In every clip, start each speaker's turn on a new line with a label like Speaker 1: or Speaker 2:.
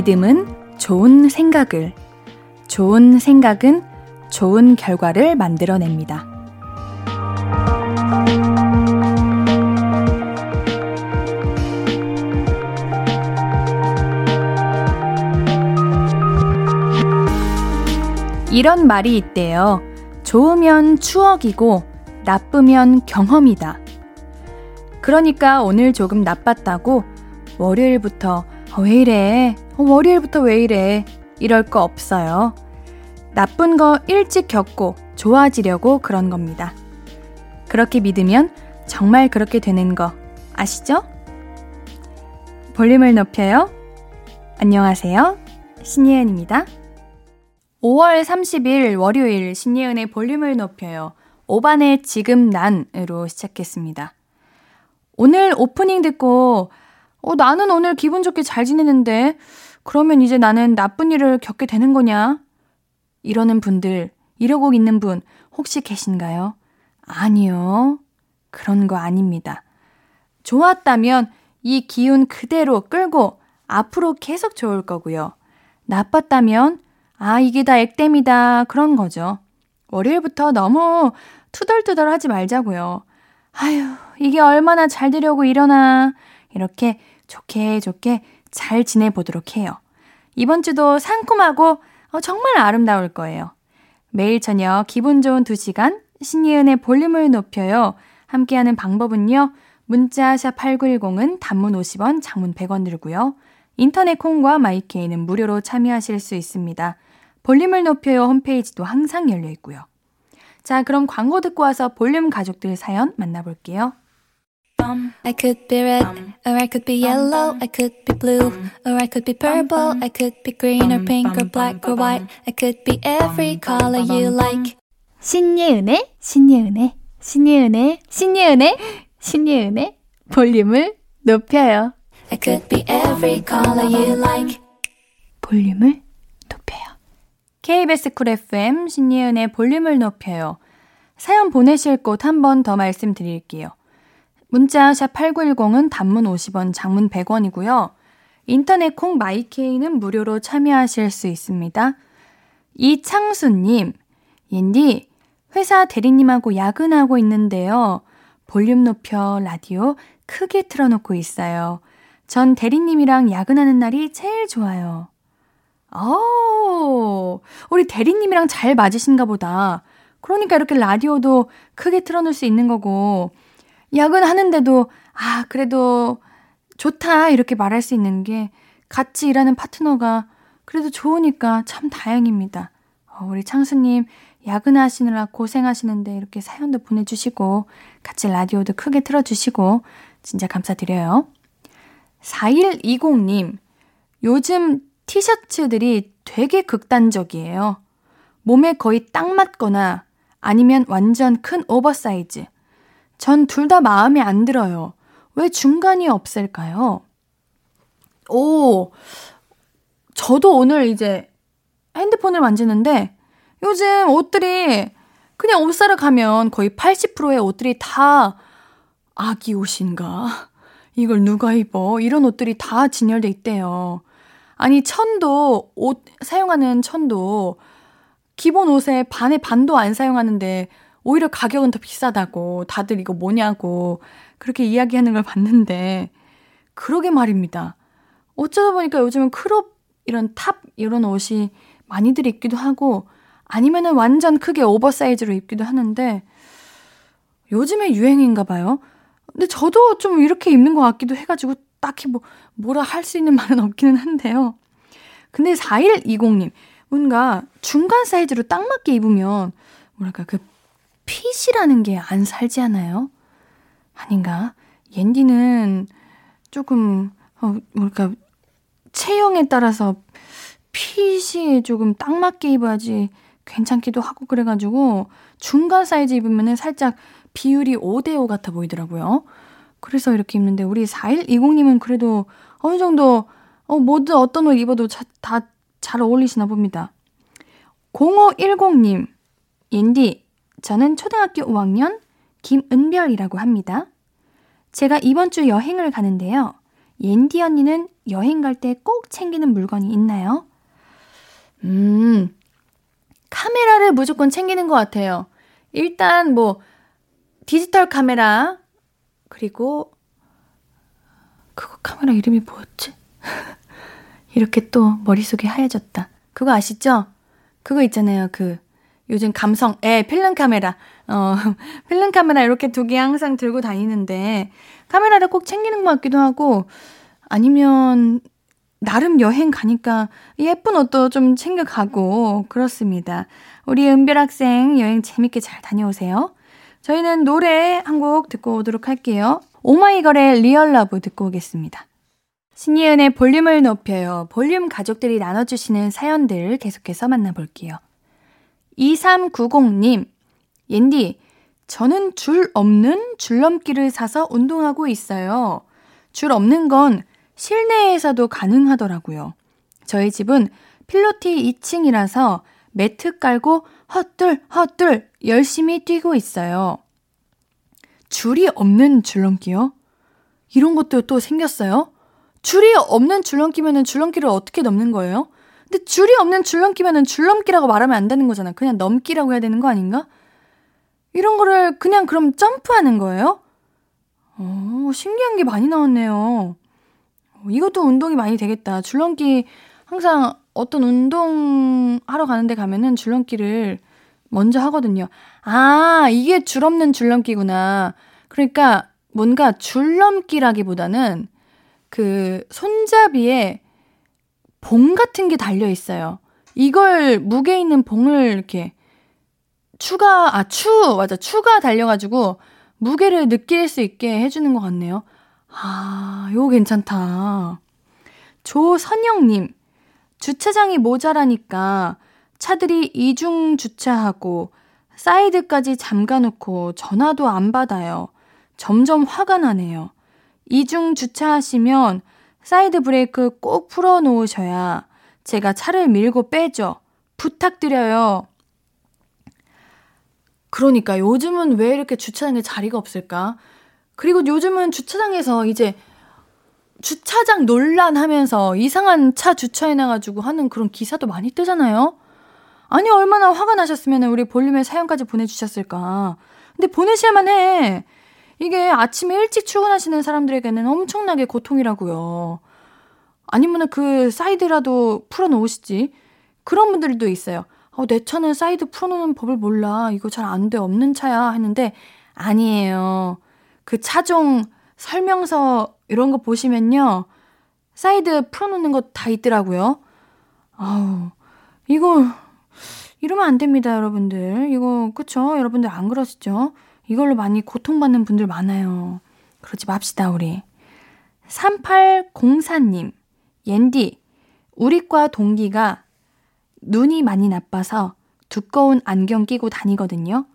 Speaker 1: 믿음은 좋은 생각을, 좋은 생각은 좋은 결과를 만들어냅니다. 이런 말이 있대요. 좋으면 추억이고 나쁘면 경험이다. 그러니까 오늘 조금 나빴다고 월요일부터 어, 왜 이래? 어, 월요일부터 왜 이래? 이럴 거 없어요. 나쁜 거 일찍 겪고 좋아지려고 그런 겁니다. 그렇게 믿으면 정말 그렇게 되는 거 아시죠? 볼륨을 높여요. 안녕하세요. 신예은입니다. 5월 30일 월요일 신예은의 볼륨을 높여요. 5반의 지금 난으로 시작했습니다. 오늘 오프닝 듣고 어, 나는 오늘 기분 좋게 잘 지내는데 그러면 이제 나는 나쁜 일을 겪게 되는 거냐? 이러는 분들, 이러고 있는 분 혹시 계신가요? 아니요. 그런 거 아닙니다. 좋았다면 이 기운 그대로 끌고 앞으로 계속 좋을 거고요. 나빴다면 아, 이게 다 액땜이다. 그런 거죠. 월요일부터 너무 투덜투덜 하지 말자고요. 아휴, 이게 얼마나 잘 되려고 이러나. 이렇게 좋게 좋게 잘 지내보도록 해요. 이번 주도 상콤하고 어, 정말 아름다울 거예요. 매일 저녁 기분 좋은 2시간 신예은의 볼륨을 높여요. 함께하는 방법은요. 문자 샵 8910은 단문 50원, 장문 100원 들고요. 인터넷 콩과 마이케이는 무료로 참여하실 수 있습니다. 볼륨을 높여요 홈페이지도 항상 열려 있고요. 자, 그럼 광고 듣고 와서 볼륨 가족들 사연 만나볼게요. I could be red, or I could be yellow, I could be blue, or I could be purple, I could be green or pink or black or white, I could be every color you like. 신예은의, 신예은의, 신예은의, 신예은의, 신예은의 볼륨을 높여요. I could be every color you like. 볼륨을 높여요. KBS 쿨 FM 신예은의 볼륨을 높여요. 사연 보내실 곳 한 번 더 말씀드릴게요. 문자 샵 8910은 단문 50원, 장문 100원이고요. 인터넷 콩 마이케이는 무료로 참여하실 수 있습니다. 이창수님, 옌디, 회사 대리님하고 야근하고 있는데요. 볼륨 높여 라디오 크게 틀어놓고 있어요. 전 대리님이랑 야근하는 날이 제일 좋아요. 어, 우리 대리님이랑 잘 맞으신가 보다. 그러니까 이렇게 라디오도 크게 틀어놓을 수 있는 거고, 야근하는데도, 아, 그래도 좋다, 이렇게 말할 수 있는 게 같이 일하는 파트너가 그래도 좋으니까 참 다행입니다. 어, 우리 창수님, 야근하시느라 고생하시는데 이렇게 사연도 보내주시고, 같이 라디오도 크게 틀어주시고, 진짜 감사드려요. 4120님, 요즘 티셔츠들이 되게 극단적이에요. 몸에 거의 딱 맞거나 아니면 완전 큰 오버사이즈. 전 둘 다 마음에 안 들어요. 왜 중간이 없을까요? 오, 저도 오늘 이제 핸드폰을 만지는데 요즘 옷들이 그냥 옷 사러 가면 거의 80%의 옷들이 다 아기 옷인가? 이걸 누가 입어? 이런 옷들이 다 진열돼 있대요. 아니, 천도, 옷, 사용하는 천도 기본 옷의 반의 반도 안 사용하는데 오히려 가격은 더 비싸다고 다들 이거 뭐냐고 그렇게 이야기하는 걸 봤는데 그러게 말입니다. 어쩌다 보니까 요즘은 crop 이런 top 이런 옷이 많이들 입기도 하고 아니면은 완전 크게 오버사이즈로 입기도 하는데 요즘에 유행인가 봐요. 근데 저도 좀 이렇게 입는 것 같기도 해가지고 딱히 뭐 뭐라 할 수 있는 말은 없기는 한데요. 근데 4120님 뭔가 중간 사이즈로 딱 맞게 입으면 뭐랄까 그 핏이라는 게 안 살지 않아요? 아닌가? 옌디는 조금, 어, 뭐랄까, 체형에 따라서 핏이 조금 딱 맞게 입어야지 괜찮기도 하고 그래가지고 중간 사이즈 입으면은 살짝 비율이 5대5 같아 보이더라고요. 그래서 이렇게 입는데 우리 4120님은 그래도 어느 정도 어, 뭐든 어떤 옷 입어도 다 잘 어울리시나 봅니다. 0510님, 옌디, 저는 초등학교 5학년 김은별이라고 합니다. 제가 이번 주 여행을 가는데요. 옌디 언니는 여행 갈 때 꼭 챙기는 물건이 있나요? 음, 카메라를 무조건 챙기는 것 같아요. 일단 뭐, 디지털 카메라, 그리고, 그거 카메라 이름이 뭐였지? 이렇게 또 머릿속이 하얘졌다. 그거 아시죠? 그거 있잖아요. 그, 요즘 감성, 에, 필름 카메라. 어, 필름 카메라 이렇게 두 개 항상 들고 다니는데, 카메라를 꼭 챙기는 것 같기도 하고, 아니면, 나름 여행 가니까 예쁜 옷도 좀 챙겨가고, 그렇습니다. 우리 은별 학생 여행 재밌게 잘 다녀오세요. 저희는 노래 한 곡 듣고 오도록 할게요. 오마이걸의 Real Love 듣고 오겠습니다. 신예은의 볼륨을 높여요. 볼륨 가족들이 나눠주시는 사연들 계속해서 만나볼게요. 2390님, 옌디, 저는 줄 없는 줄넘기를 사서 운동하고 있어요. 줄 없는 건 실내에서도 가능하더라고요. 저희 집은 필로티 2층이라서 매트 깔고 헛들, 헛들 열심히 뛰고 있어요. 줄이 없는 줄넘기요? 이런 것도 또 생겼어요? 줄이 없는 줄넘기면은 줄넘기를 어떻게 넘는 거예요? 근데 줄이 없는 줄넘기면은 줄넘기라고 말하면 안 되는 거잖아. 그냥 넘기라고 해야 되는 거 아닌가? 이런 거를 그냥 그럼 점프하는 거예요? 어, 신기한 게 많이 나왔네요. 이것도 운동이 많이 되겠다. 줄넘기 항상 어떤 운동 하러 가는데 가면은 줄넘기를 먼저 하거든요. 아, 이게 줄 없는 줄넘기구나. 그러니까 뭔가 줄넘기라기보다는 그 손잡이에 봉 같은 게 달려 있어요. 이걸 무게 있는 봉을 이렇게 추가, 아, 추, 맞아. 추가 달려가지고 무게를 느낄 수 있게 해주는 것 같네요. 아, 이거 괜찮다. 조선영님, 주차장이 모자라니까 차들이 이중 주차하고 사이드까지 잠가놓고 전화도 안 받아요. 점점 화가 나네요. 이중 주차하시면 사이드 브레이크 꼭 풀어 놓으셔야 제가 차를 밀고 빼죠. 부탁드려요. 그러니까 요즘은 왜 이렇게 주차장에 자리가 없을까? 그리고 요즘은 주차장에서 이제 주차장 논란 하면서 이상한 차 주차해놔가지고 하는 그런 기사도 많이 뜨잖아요? 아니, 얼마나 화가 나셨으면 우리 볼륨에 사연까지 보내주셨을까. 근데 보내셔야만 해. 이게 아침에 일찍 출근하시는 사람들에게는 엄청나게 고통이라고요. 아니면 그 사이드라도 풀어놓으시지. 그런 분들도 있어요. 어, 내 차는 사이드 풀어놓는 법을 몰라. 이거 잘 안 돼. 없는 차야. 했는데, 아니에요. 그 차종 설명서 이런 거 보시면요. 사이드 풀어놓는 거 다 있더라고요. 아우, 이거, 이러면 안 됩니다, 여러분들. 이거, 그쵸? 여러분들 안 그러시죠? 이걸로 많이 고통받는 분들 많아요. 그러지 맙시다, 우리. 3804님, 옌디, 우리과 동기가 눈이 많이 나빠서 두꺼운 안경 끼고 다니거든요.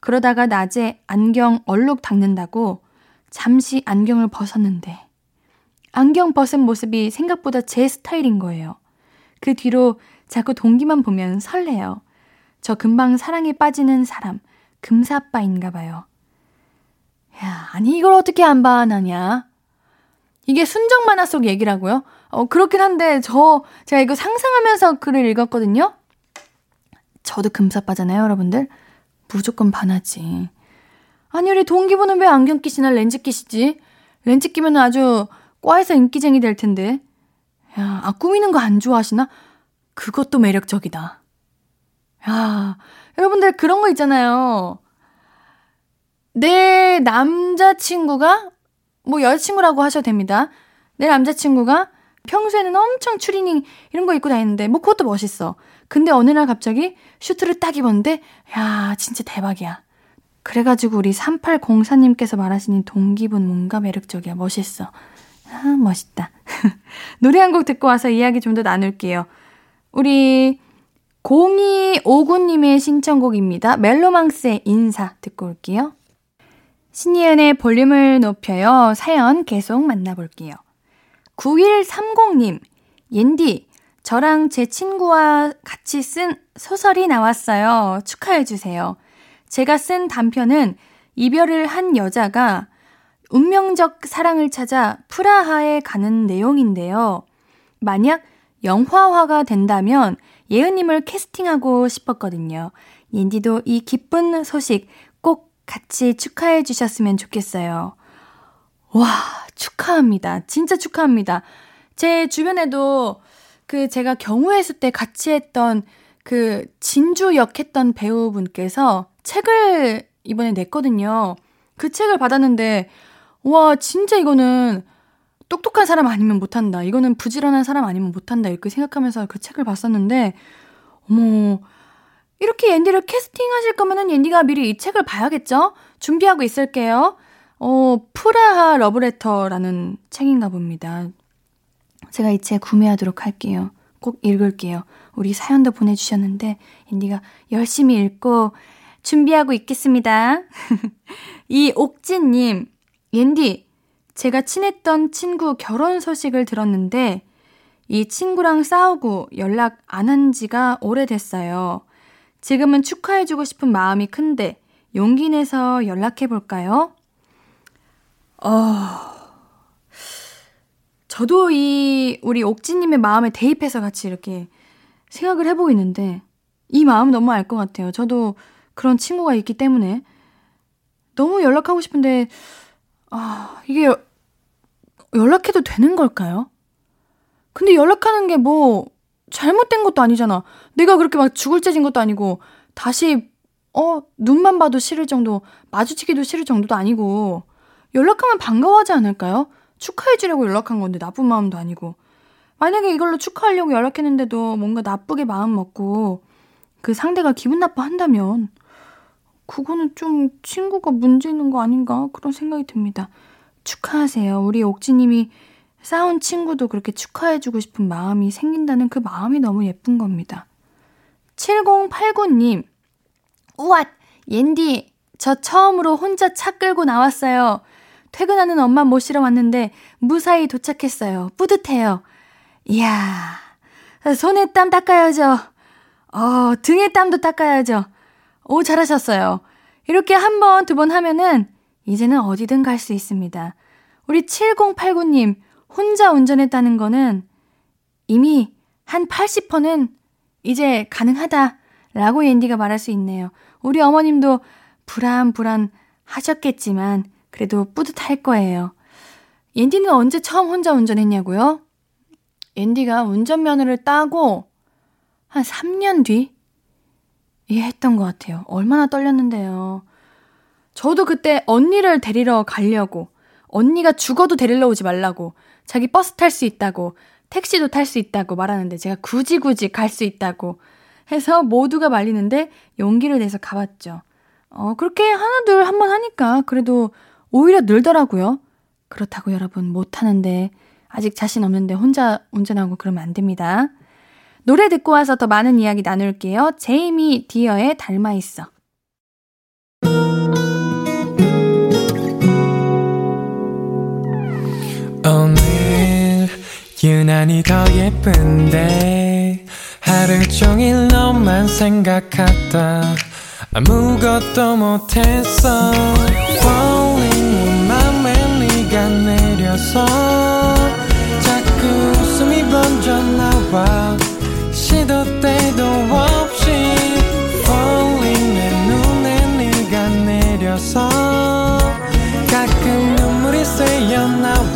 Speaker 1: 그러다가 낮에 안경 얼룩 닦는다고 잠시 안경을 벗었는데, 안경 벗은 모습이 생각보다 제 스타일인 거예요. 그 뒤로 자꾸 동기만 보면 설레요. 저 금방 사랑에 빠지는 사람, 금사빠인가 봐요. 야, 아니 이걸 어떻게 안 반하냐? 이게 순정 만화 속 얘기라고요? 어, 그렇긴 한데 저 제가 이거 상상하면서 글을 읽었거든요. 저도 금사빠잖아요, 여러분들. 무조건 반하지. 아니 우리 동기분은 왜 안경 끼시나 렌즈 끼시지? 렌즈 끼면 아주 과에서 인기쟁이 될 텐데. 야, 아 꾸미는 거 안 좋아하시나? 그것도 매력적이다. 야, 여러분들 그런 거 있잖아요. 내 남자친구가, 뭐 여자친구라고 하셔도 됩니다. 내 남자친구가 평소에는 엄청 추리닝 이런 거 입고 다니는데, 뭐 그것도 멋있어. 근데 어느 날 갑자기 슈트를 딱 입었는데, 야, 진짜 대박이야. 그래가지고 우리 3804님께서 말하시는 동기분 뭔가 매력적이야. 멋있어. 아, 멋있다. 노래 한 곡 듣고 와서 이야기 좀 더 나눌게요. 우리 0259님의 신청곡입니다. 멜로망스의 인사 듣고 올게요. 신이은의 볼륨을 높여요. 사연 계속 만나볼게요. 9130님, 옌디, 저랑 제 친구와 같이 쓴 소설이 나왔어요. 축하해주세요. 제가 쓴 단편은 이별을 한 여자가 운명적 사랑을 찾아 프라하에 가는 내용인데요. 만약 영화화가 된다면 예은님을 캐스팅하고 싶었거든요. 옌디도 이 기쁜 소식 꼭 같이 축하해 주셨으면 좋겠어요. 와, 축하합니다. 진짜 축하합니다. 제 주변에도 그 제가 경우의 수 때 같이 했던 그 진주 역 했던 배우분께서 책을 이번에 냈거든요. 그 책을 받았는데, 와, 진짜 이거는 똑똑한 사람 아니면 못한다. 이거는 부지런한 사람 아니면 못한다. 이렇게 생각하면서 그 책을 봤었는데, 어머, 이렇게 앤디를 캐스팅 하실 거면은 앤디가 미리 이 책을 봐야겠죠? 준비하고 있을게요. 어, 프라하 러브레터라는 책인가 봅니다. 제가 이 책 구매하도록 할게요. 꼭 읽을게요. 우리 사연도 보내주셨는데, 앤디가 열심히 읽고 준비하고 있겠습니다. 이 옥진님, 옌디, 제가 친했던 친구 결혼 소식을 들었는데, 이 친구랑 싸우고 연락 안 한 지가 오래됐어요. 지금은 축하해주고 싶은 마음이 큰데, 용기 내서 연락해볼까요? 어, 저도 이 우리 옥지님의 마음에 대입해서 같이 이렇게 생각을 해보고 있는데 이 마음 너무 알 것 같아요. 저도 그런 친구가 있기 때문에 너무 연락하고 싶은데 아 이게 연락해도 되는 걸까요? 근데 연락하는 게 뭐 잘못된 것도 아니잖아. 내가 그렇게 막 죽을 죄진 것도 아니고 다시 어 눈만 봐도 싫을 정도 마주치기도 싫을 정도도 아니고 연락하면 반가워하지 않을까요? 축하해주려고 연락한 건데 나쁜 마음도 아니고. 만약에 이걸로 축하하려고 연락했는데도 뭔가 나쁘게 마음 먹고 그 상대가 기분 나빠 한다면 그거는 좀 친구가 문제 있는 거 아닌가 그런 생각이 듭니다. 축하하세요. 우리 옥지님이 싸운 친구도 그렇게 축하해주고 싶은 마음이 생긴다는 그 마음이 너무 예쁜 겁니다. 7089님, 우왓! 옌디, 저 처음으로 혼자 차 끌고 나왔어요. 퇴근하는 엄마 모시러 왔는데 무사히 도착했어요. 뿌듯해요. 이야, 손에 땀 닦아야죠. 어, 등에 땀도 닦아야죠. 오, 잘하셨어요. 이렇게 한 번, 두 번 하면은 이제는 어디든 갈 수 있습니다. 우리 7089님, 혼자 운전했다는 거는 이미 한 80%는 이제 가능하다. 라고 앤디가 말할 수 있네요. 우리 어머님도 불안불안 하셨겠지만, 그래도 뿌듯할 거예요. 옌디는 언제 처음 혼자 운전했냐고요? 옌디가 운전면허를 따고 한 3년 뒤? 예, 했던 것 같아요. 얼마나 떨렸는데요. 저도 그때 언니를 데리러 가려고, 언니가 죽어도 데리러 오지 말라고, 자기 버스 탈 수 있다고, 택시도 탈 수 있다고 말하는데 제가 굳이 굳이 갈 수 있다고 해서 모두가 말리는데 용기를 내서 가봤죠. 어, 그렇게 하나, 둘, 한 번 하니까 그래도 오히려 늘더라고요. 그렇다고 여러분 못하는데 아직 자신 없는데 혼자 운전하고 그러면 안 됩니다. 노래 듣고 와서 더 많은 이야기 나눌게요. 제이미 디어의 닮아 있어. 오늘 유난히 더 예쁜데 하루 종일 너만 생각하다 아무것도 못했어 Falling 맘에 네가 내려서 자꾸 웃음이 번져나와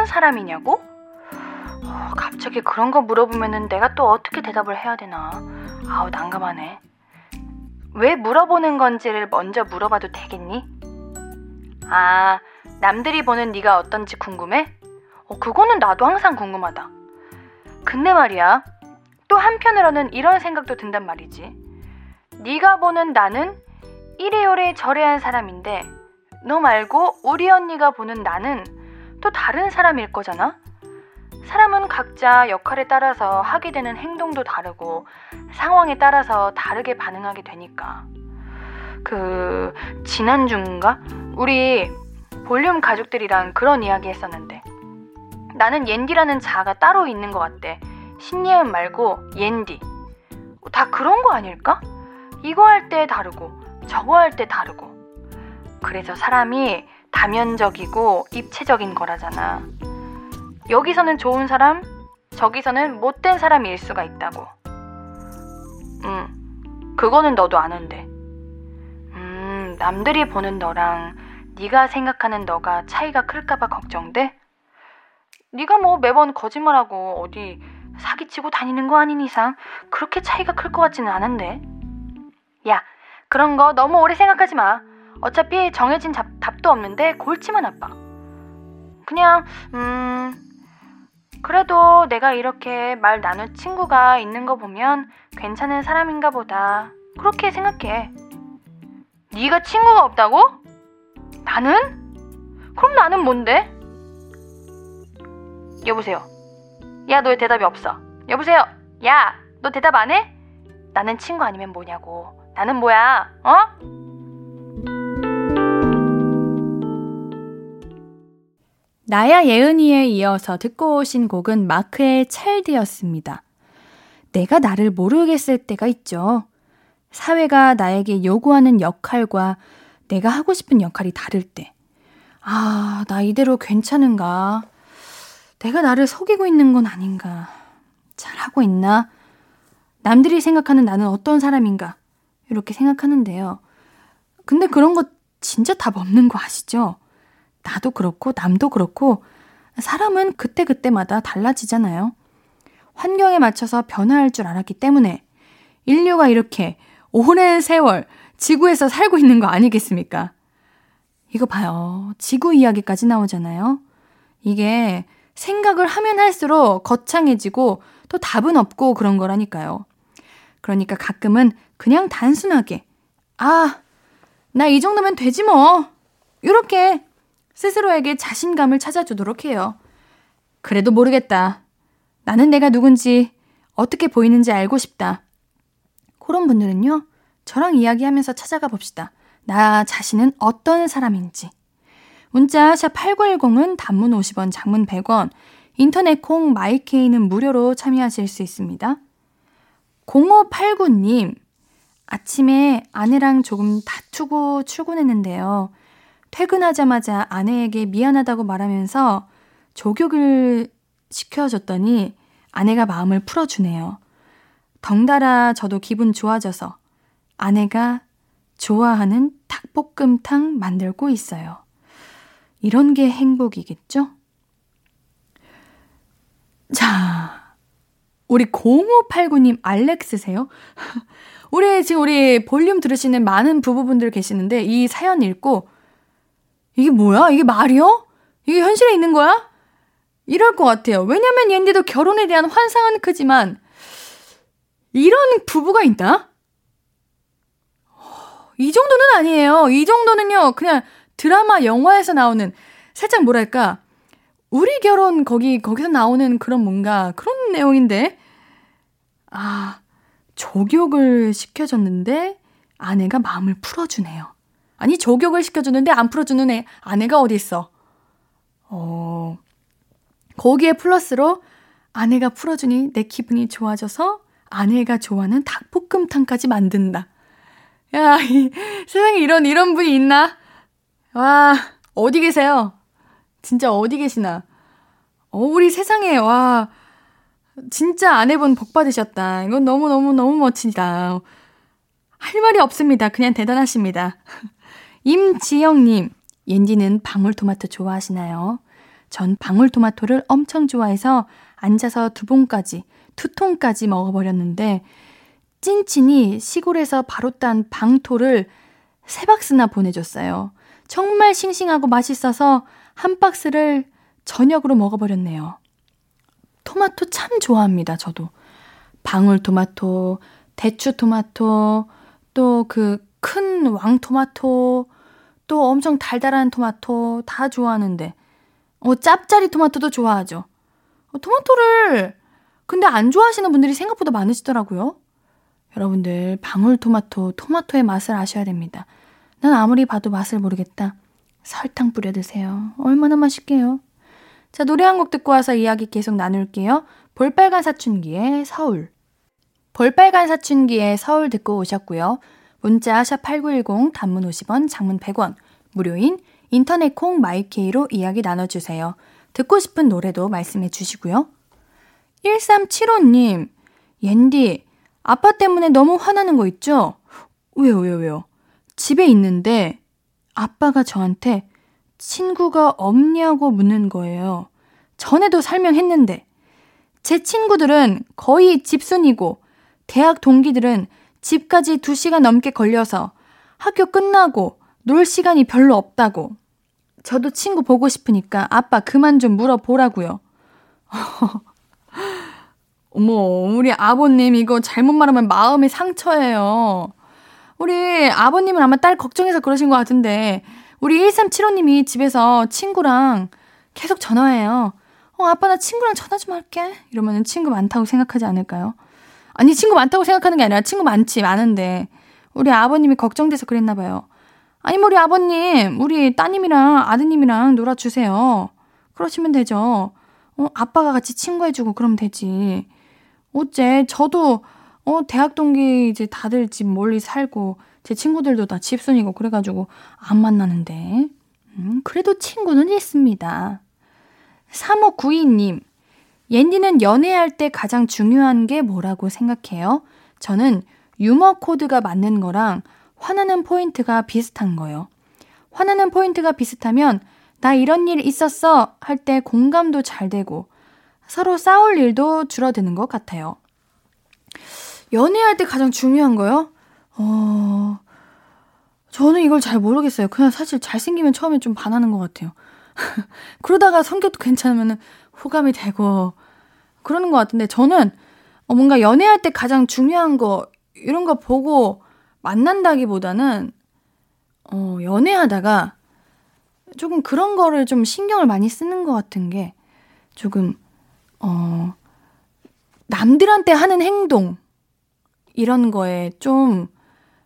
Speaker 1: 어떤 사람이냐고? 어, 갑자기 그런 거 물어보면은 내가 또 어떻게 대답을 해야 되나? 아우, 난감하네. 왜 물어보는 건지를 먼저 물어봐도 되겠니? 아, 남들이 보는 네가 어떤지 궁금해? 어, 그거는 나도 항상 궁금하다. 근데 말이야. 또 한편으로는 이런 생각도 든단 말이지. 네가 보는 나는 이래요래 저래한 사람인데 너 말고 우리 언니가 보는 나는 또 다른 사람일 거잖아? 사람은 각자 역할에 따라서 하게 되는 행동도 다르고 상황에 따라서 다르게 반응하게 되니까. 그, 지난주인가? 우리 볼륨 가족들이랑 그런 이야기 했었는데. 나는 옌디라는 자가 따로 있는 것 같대. 신예은 말고 옌디. 다 그런 거 아닐까? 이거 할 때 다르고, 저거 할 때 다르고. 그래서 사람이 다면적이고 입체적인 거라잖아. 여기서는 좋은 사람, 저기서는 못된 사람일 수가 있다고. 응, 그거는 너도 아는데. 음, 남들이 보는 너랑 네가 생각하는 너가 차이가 클까봐 걱정돼? 네가 뭐 매번 거짓말하고 어디 사기치고 다니는 거 아닌 이상 그렇게 차이가 클 것 같지는 않은데. 야, 그런 거 너무 오래 생각하지 마. 어차피 정해진 잡, 답도 없는데 골치만 아파. 그냥, 음, 그래도 내가 이렇게 말 나눌 친구가 있는 거 보면 괜찮은 사람인가 보다. 그렇게 생각해. 네가 친구가 없다고? 나는? 그럼 나는 뭔데? 여보세요. 야, 너의 대답이 없어. 여보세요. 야, 너 대답 안 해? 나는 친구 아니면 뭐냐고. 나는 뭐야? 어? 나야 예은이에 이어서 듣고 오신 곡은 마크의 찰드였습니다. 내가 나를 모르겠을 때가 있죠. 사회가 나에게 요구하는 역할과 내가 하고 싶은 역할이 다를 때. 아, 나 이대로 괜찮은가? 내가 나를 속이고 있는 건 아닌가? 잘하고 있나? 남들이 생각하는 나는 어떤 사람인가? 이렇게 생각하는데요. 근데 그런 거 진짜 답 없는 거 아시죠? 나도 그렇고 남도 그렇고 사람은 그때그때마다 달라지잖아요. 환경에 맞춰서 변화할 줄 알았기 때문에 인류가 이렇게 오랜 세월 지구에서 살고 있는 거 아니겠습니까? 이거 봐요. 지구 이야기까지 나오잖아요. 이게 생각을 하면 할수록 거창해지고 또 답은 없고 그런 거라니까요. 그러니까 가끔은 그냥 단순하게, 아, 나 이 정도면 되지 뭐. 이렇게 스스로에게 자신감을 찾아주도록 해요. 그래도 모르겠다. 나는 내가 누군지, 어떻게 보이는지 알고 싶다. 그런 분들은요, 저랑 이야기하면서 찾아가 봅시다. 나 자신은 어떤 사람인지. 문자 샵 8910은 단문 50원, 장문 100원, 인터넷 콩 마이케이는 무료로 참여하실 수 있습니다. 0589님, 아침에 아내랑 조금 다투고 출근했는데요. 퇴근하자마자 아내에게 미안하다고 말하면서 조격을 시켜줬더니 아내가 마음을 풀어주네요. 덩달아 저도 기분 좋아져서 아내가 좋아하는 닭볶음탕 만들고 있어요. 이런 게 행복이겠죠? 자, 우리 0589님 알렉스세요? 우리 지금 우리 볼륨 들으시는 많은 부부분들 계시는데 이 사연 읽고 이게 뭐야? 이게 말이요? 이게 현실에 있는 거야? 이럴 것 같아요. 왜냐면 얘네도 결혼에 대한 환상은 크지만 이런 부부가 있나? 이 정도는 아니에요. 이 정도는요. 그냥 드라마, 영화에서 나오는 살짝 뭐랄까 우리 결혼 거기 거기서 나오는 그런 뭔가 그런 내용인데 아 조격을 시켜줬는데 아내가 마음을 풀어주네요. 아니, 조격을 시켜주는데 안 풀어주는 애, 아내가 어디 있어? 어, 거기에 플러스로 아내가 풀어주니 내 기분이 좋아져서 아내가 좋아하는 닭볶음탕까지 만든다. 야, 이, 세상에 이런, 이런 분이 있나? 와, 어디 계세요? 진짜 어디 계시나? 어, 우리 세상에, 와, 진짜 아내분 복 받으셨다. 이건 너무너무너무 멋지다. 할 말이 없습니다. 그냥 대단하십니다. 임지영님, 옌디는 방울토마토 좋아하시나요? 전 방울토마토를 엄청 좋아해서 앉아서 두 봉까지, 두 통까지 먹어버렸는데, 찐친이 시골에서 바로 딴 방토를 세 박스나 보내줬어요. 정말 싱싱하고 맛있어서 한 박스를 저녁으로 먹어버렸네요. 토마토 참 좋아합니다, 저도. 방울토마토, 대추토마토, 또 그 큰 왕토마토, 또 엄청 달달한 토마토 다 좋아하는데, 어, 짭짜리 토마토도 좋아하죠. 어, 토마토를, 근데 안 좋아하시는 분들이 생각보다 많으시더라고요. 여러분들, 방울토마토, 토마토의 맛을 아셔야 됩니다. 난 아무리 봐도 맛을 모르겠다. 설탕 뿌려 드세요. 얼마나 맛있게요. 자, 노래 한 곡 듣고 와서 이야기 계속 나눌게요. 볼빨간 사춘기의 서울. 볼빨간 사춘기의 서울 듣고 오셨고요. 문자 샵 8910 단문 50원, 장문 100원, 무료인 인터넷 콩 마이케이로 이야기 나눠주세요. 듣고 싶은 노래도 말씀해 주시고요. 1375님, 옌디, 아빠 때문에 너무 화나는 거 있죠? 왜요, 왜요, 왜요? 집에 있는데 아빠가 저한테 친구가 없냐고 묻는 거예요. 전에도 설명했는데. 제 친구들은 거의 집순이고, 대학 동기들은 집까지 2시간 넘게 걸려서 학교 끝나고 놀 시간이 별로 없다고. 저도 친구 보고 싶으니까 아빠 그만 좀 물어보라고요. 어머, 우리 아버님 이거 잘못 말하면 마음의 상처예요. 우리 아버님은 아마 딸 걱정해서 그러신 것 같은데, 우리 1375님이 집에서 친구랑 계속 전화해요. 어, 아빠 나 친구랑 전화 좀 할게. 이러면은 친구 많다고 생각하지 않을까요? 아니, 친구 많다고 생각하는 게 아니라 친구 많지, 많은데. 우리 아버님이 걱정돼서 그랬나 봐요. 아니, 뭐 우리 아버님, 우리 따님이랑 아드님이랑 놀아주세요. 그러시면 되죠. 어, 아빠가 같이 친구해주고 그러면 되지. 어째, 저도, 어, 대학 동기 이제 다들 집 멀리 살고, 제 친구들도 다 집순이고 그래가지고 안 만나는데. 음, 그래도 친구는 있습니다. 3592님, 옌디는 연애할 때 가장 중요한 게 뭐라고 생각해요? 저는 유머 코드가 맞는 거랑 화나는 포인트가 비슷한 거요. 화나는 포인트가 비슷하면 나 이런 일 있었어 할 때 공감도 잘 되고 서로 싸울 일도 줄어드는 것 같아요. 연애할 때 가장 중요한 거요? 어, 저는 이걸 잘 모르겠어요. 그냥 사실 잘생기면 처음에 좀 반하는 것 같아요. 그러다가 성격도 괜찮으면 호감이 되고 그러는 것 같은데 저는 어, 뭔가 연애할 때 가장 중요한 거 이런 거 보고 만난다기보다는 어, 연애하다가 조금 그런 거를 좀 신경을 많이 쓰는 것 같은 게 조금 어 남들한테 하는 행동 이런 거에 좀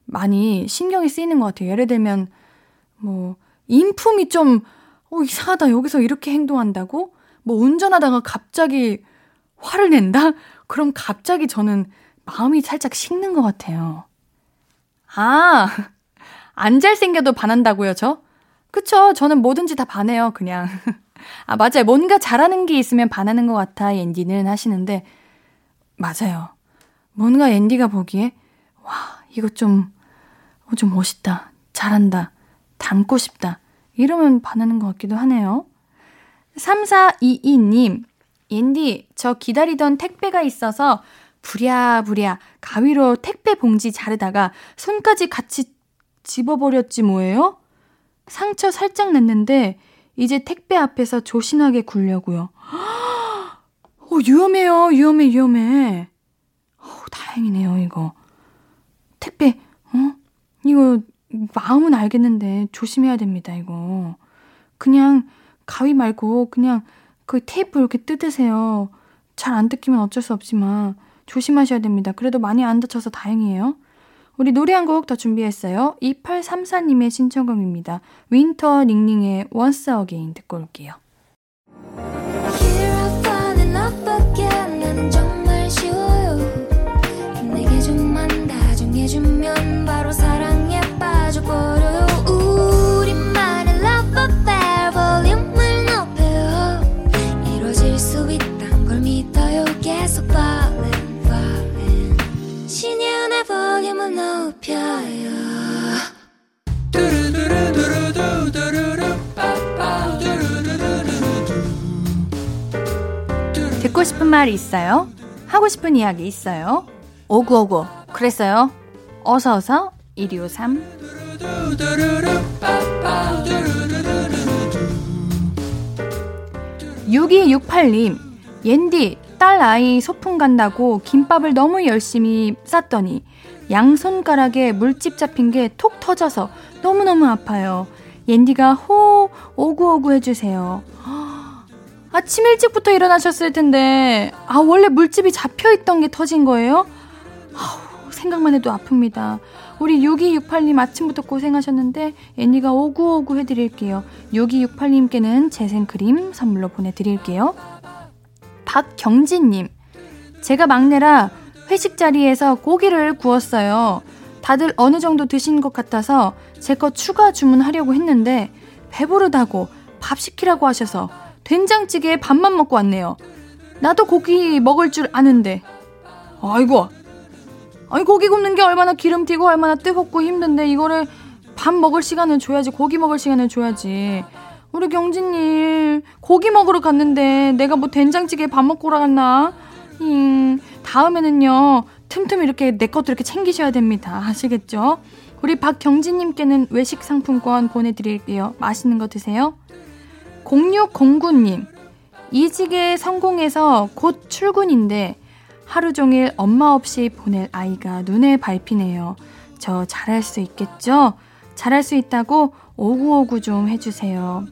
Speaker 1: 많이 신경이 쓰이는 것 같아요. 예를 들면 뭐 인품이 좀 어, 이상하다. 여기서 이렇게 행동한다고? 뭐 운전하다가 갑자기 화를 낸다? 그럼 갑자기 저는 마음이 살짝 식는 것 같아요. 아, 안 잘생겨도 반한다고요, 저? 그쵸. 저는 뭐든지 다 반해요, 그냥. 아, 맞아요. 뭔가 잘하는 게 있으면 반하는 것 같아, 앤디는 하시는데, 맞아요. 뭔가 앤디가 보기에, 와, 이거 좀, 어, 좀 멋있다. 잘한다. 닮고 싶다. 이러면 반하는 것 같기도 하네요. 3422님, 앤디, 저 기다리던 택배가 있어서 부랴부랴 가위로 택배 봉지 자르다가 손까지 같이 집어버렸지 뭐예요? 상처 살짝 냈는데 이제 택배 앞에서 조신하게 굴려고요. 어, 위험해요. 위험해, 위험해. 어, 다행이네요, 이거. 택배, 어? 이거 마음은 알겠는데 조심해야 됩니다, 이거. 그냥 가위 말고 그냥 그 테이프 이렇게 뜯으세요. 잘 안 뜯기면 어쩔 수 없지만 조심하셔야 됩니다. 그래도 많이 안 다쳐서 다행이에요. 우리 노래 한 곡 더 준비했어요. 2834님의 신청곡입니다. 윈터 닝닝의 Once Again 듣고 올게요. 듣고 싶은 말 있어요? 하고 싶은 이야기 있어요? 오구오구 그랬어요? 어서어서 1253 6268님, 옌디, 딸 아이 소풍 간다고 김밥을 너무 열심히 쌌더니 양손가락에 물집 잡힌 게 톡 터져서 너무너무 아파요. 옌디가 호, 오구오구 해주세요. 아침 일찍부터 일어나셨을 텐데, 아, 원래 물집이 잡혀있던 게 터진 거예요? 생각만 해도 아픕니다. 우리 6268님 아침부터 고생하셨는데, 앤니가 오구오구 해드릴게요. 6268님께는 재생크림 선물로 보내드릴게요. 박경진님, 제가 막내라 회식 자리에서 고기를 구웠어요. 다들 어느 정도 드신 것 같아서 제 거 추가 주문하려고 했는데, 배부르다고 밥 시키라고 하셔서 된장찌개에 밥만 먹고 왔네요. 나도 고기 먹을 줄 아는데. 아이고. 아니, 고기 굽는 게 얼마나 기름 튀고 얼마나 뜨겁고 힘든데 이거를 밥 먹을 시간을 줘야지, 고기 먹을 시간을 줘야지. 우리 경진님, 고기 먹으러 갔는데 내가 뭐 된장찌개에 밥 먹고 갔나? 음, 다음에는요, 틈틈 이렇게 내 것도 이렇게 챙기셔야 됩니다. 아시겠죠? 우리 박경진님께는 외식 상품권 보내드릴게요. 맛있는 거 드세요. 0609님, 이직에 성공해서 곧 출근인데 하루 종일 엄마 없이 보낼 아이가 눈에 밟히네요. 저 잘할 수 있겠죠? 잘할 수 있다고 오구오구 좀 해주세요.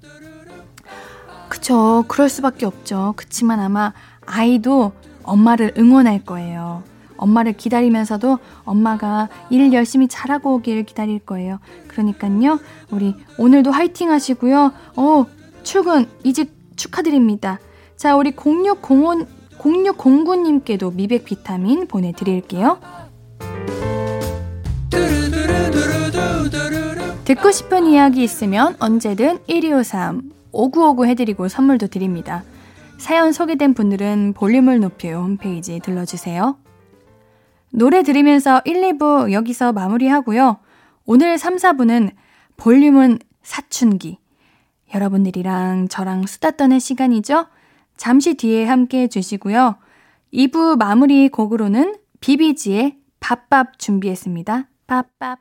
Speaker 1: 그쵸. 그럴 수밖에 없죠. 그치만 아마 아이도 엄마를 응원할 거예요. 엄마를 기다리면서도 엄마가 일 열심히 잘하고 오기를 기다릴 거예요. 그러니까요, 우리 오늘도 화이팅 하시고요. 어, 출근 이직 축하드립니다. 자, 우리 0605, 0609님께도 미백 비타민 보내드릴게요. 듣고 싶은 이야기 있으면 언제든 1253 5959 해드리고 선물도 드립니다. 사연 소개된 분들은 볼륨을 높여 홈페이지 들러주세요. 노래 들으면서 1, 2부 여기서 마무리하고요. 오늘 3, 4부는 볼륨은 사춘기. 여러분들이랑 저랑 수다 떠는 시간이죠? 잠시 뒤에 함께 해주시고요. 2부 마무리 곡으로는 비비지의 밥밥 준비했습니다. 밥밥.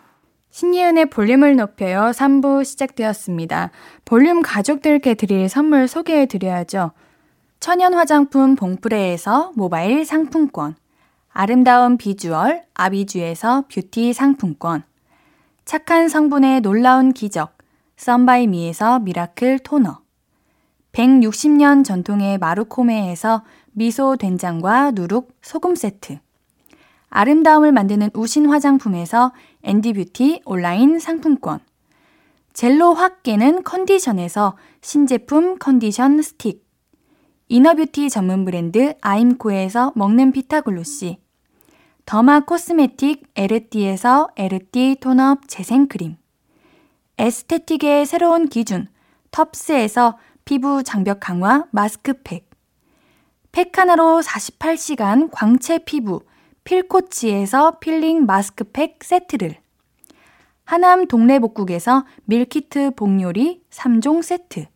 Speaker 1: 신예은의 볼륨을 높여요. 3부 시작되었습니다. 볼륨 가족들께 드릴 선물 소개해 드려야죠. 천연 화장품 봉프레에서 모바일 상품권. 아름다운 비주얼 아비주에서 뷰티 상품권. 착한 성분의 놀라운 기적. 썬바이미에서 미라클 토너. 160년 전통의 마루코메에서 미소 된장과 누룩 소금 세트. 아름다움을 만드는 우신 화장품에서 앤디뷰티 온라인 상품권. 젤로 확 깨는 컨디션에서 신제품 컨디션 스틱. inner beauty 전문 브랜드 아임코에서 먹는 피타글로시. derma cosmetic 에르띠에서 에르띠 tone-up 재생크림. aesthetic의 새로운 기준 텁스에서 피부 장벽 강화 마스크팩. 팩 하나로 48시간 광채 피부 필코치에서 필링 마스크팩 세트를. 하남 동래복국에서 밀키트 복요리 3종 세트.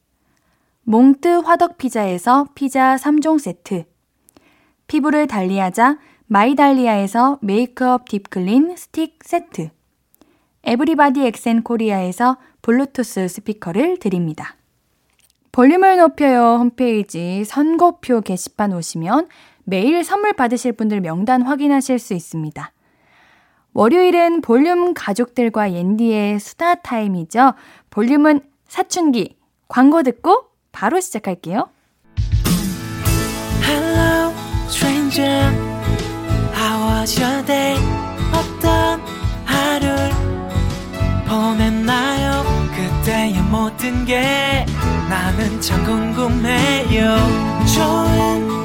Speaker 1: 몽뜨 화덕피자에서 피자 3종 세트. 피부를 달리하자 마이달리아에서 메이크업 deep clean 스틱 세트. 에브리바디 엑센 코리아에서 블루투스 스피커를 드립니다. 볼륨을 높여요 홈페이지 선고표 게시판 오시면 매일 선물 받으실 분들 명단 확인하실 수 있습니다. 월요일은 볼륨 가족들과 옌디의 수다 타임이죠. 볼륨은 사춘기. 광고 듣고 바로 시작할게요. Hello, stranger. How was your day? 어떤 하루를 보냈나요? 그때의 모든 게 나는 참 궁금해요. 좋은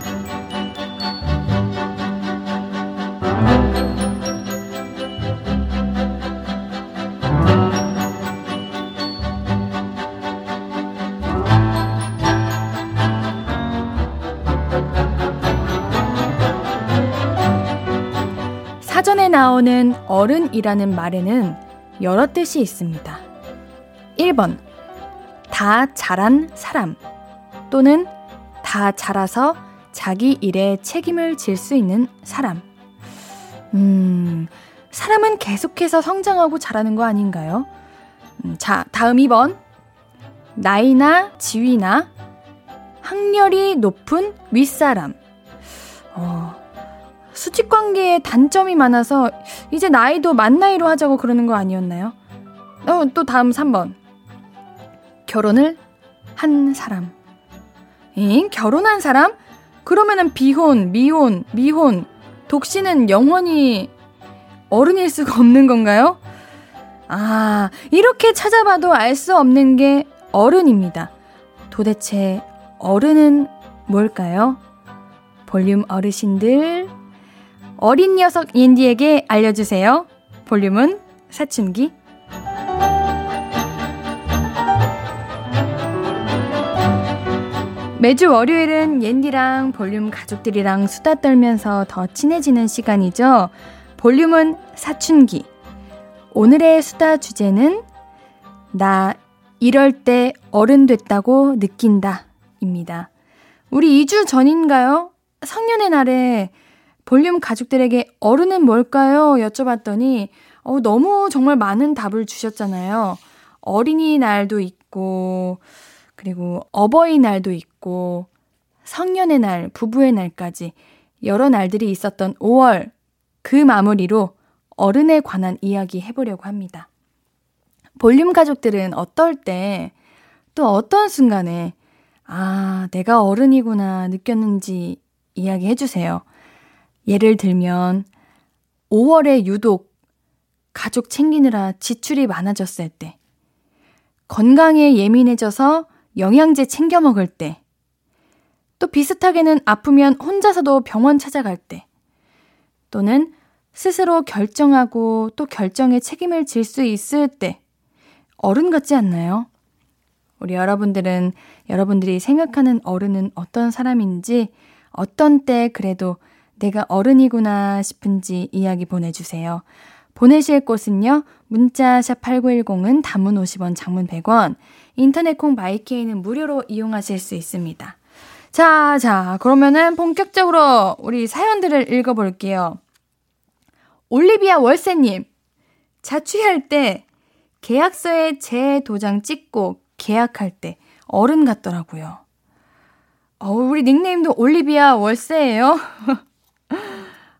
Speaker 1: 나오는 어른이라는 말에는 여러 뜻이 있습니다. 1번, 다 자란 사람 또는 다 자라서 자기 일에 책임을 질 수 있는 사람. 음, 사람은 계속해서 성장하고 자라는 거 아닌가요? 음, 자, 다음 2번. 나이나 지위나 학렬이 높은 윗사람. 어, 수직 관계에 단점이 많아서 이제 나이도 만 나이로 하자고 그러는 거 아니었나요? 어, 또 다음 3번. 결혼을 한 사람. 잉? 결혼한 사람? 그러면은 비혼, 미혼, 미혼, 독신은 영원히 어른일 수가 없는 건가요? 아, 이렇게 찾아봐도 알 수 없는 게 어른입니다. 도대체 어른은 뭘까요? 볼륨 어르신들, 어린 녀석 인디에게 알려주세요. 볼륨은 사춘기. 매주 월요일은 옌디랑 볼륨 가족들이랑 수다 떨면서 더 친해지는 시간이죠. 볼륨은 사춘기. 오늘의 수다 주제는 나 이럴 때 어른 됐다고 느낀다. 입니다. 우리 2주 전인가요? 성년의 날에 볼륨 가족들에게 어른은 뭘까요? 여쭤봤더니 어, 너무 정말 많은 답을 주셨잖아요. 어린이날도 있고, 그리고 어버이날도 있고, 성년의 날, 부부의 날까지 여러 날들이 있었던 5월 그 마무리로 어른에 관한 이야기 해보려고 합니다. 볼륨 가족들은 어떨 때 또 어떤 순간에 아, 내가 어른이구나 느꼈는지 이야기 해 주세요. 예를 들면 5월에 유독 가족 챙기느라 지출이 많아졌을 때, 건강에 예민해져서 영양제 챙겨 먹을 때, 또 비슷하게는 아프면 혼자서도 병원 찾아갈 때, 또는 스스로 결정하고 또 결정에 책임을 질 수 있을 때, 어른 같지 않나요? 우리 여러분들은 여러분들이 생각하는 어른은 어떤 사람인지, 어떤 때 그래도 내가 어른이구나 싶은지 이야기 보내주세요. 보내실 곳은요. 문자샵 8910은 단문 50원, 장문 100원, 인터넷 콩 마이케이는 무료로 이용하실 수 있습니다. 자, 자, 그러면은 본격적으로 우리 사연들을 읽어볼게요. 올리비아 월세님, 자취할 때 계약서에 제 도장 찍고 계약할 때 어른 같더라고요. 어, 우리 닉네임도 올리비아 월세예요.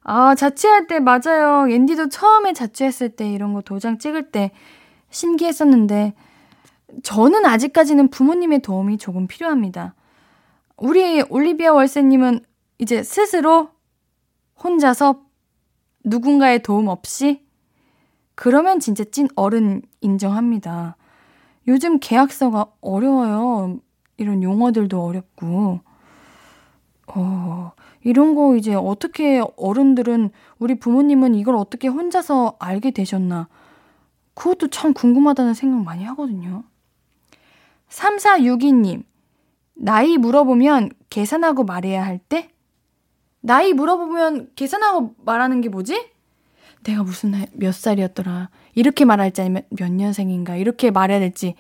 Speaker 1: 아, 자취할 때 맞아요. 앤디도 처음에 자취했을 때 이런 거 도장 찍을 때 신기했었는데 저는 아직까지는 부모님의 도움이 조금 필요합니다. 우리 올리비아 월세님은 이제 스스로 혼자서 누군가의 도움 없이 그러면 진짜 찐 어른 인정합니다. 요즘 계약서가 어려워요. 이런 용어들도 어렵고. 어, 이런 거 이제 어떻게 어른들은 우리 부모님은 이걸 어떻게 혼자서 알게 되셨나. 그것도 참 궁금하다는 생각 많이 하거든요. 3462님, 나이 물어보면 계산하고 말해야 할 때? 나이 물어보면 계산하고 말하는 게 뭐지? 내가 무슨 나이, 몇 살이었더라. 이렇게 말할지 아니면 몇 년생인가. 이렇게 말해야 될지.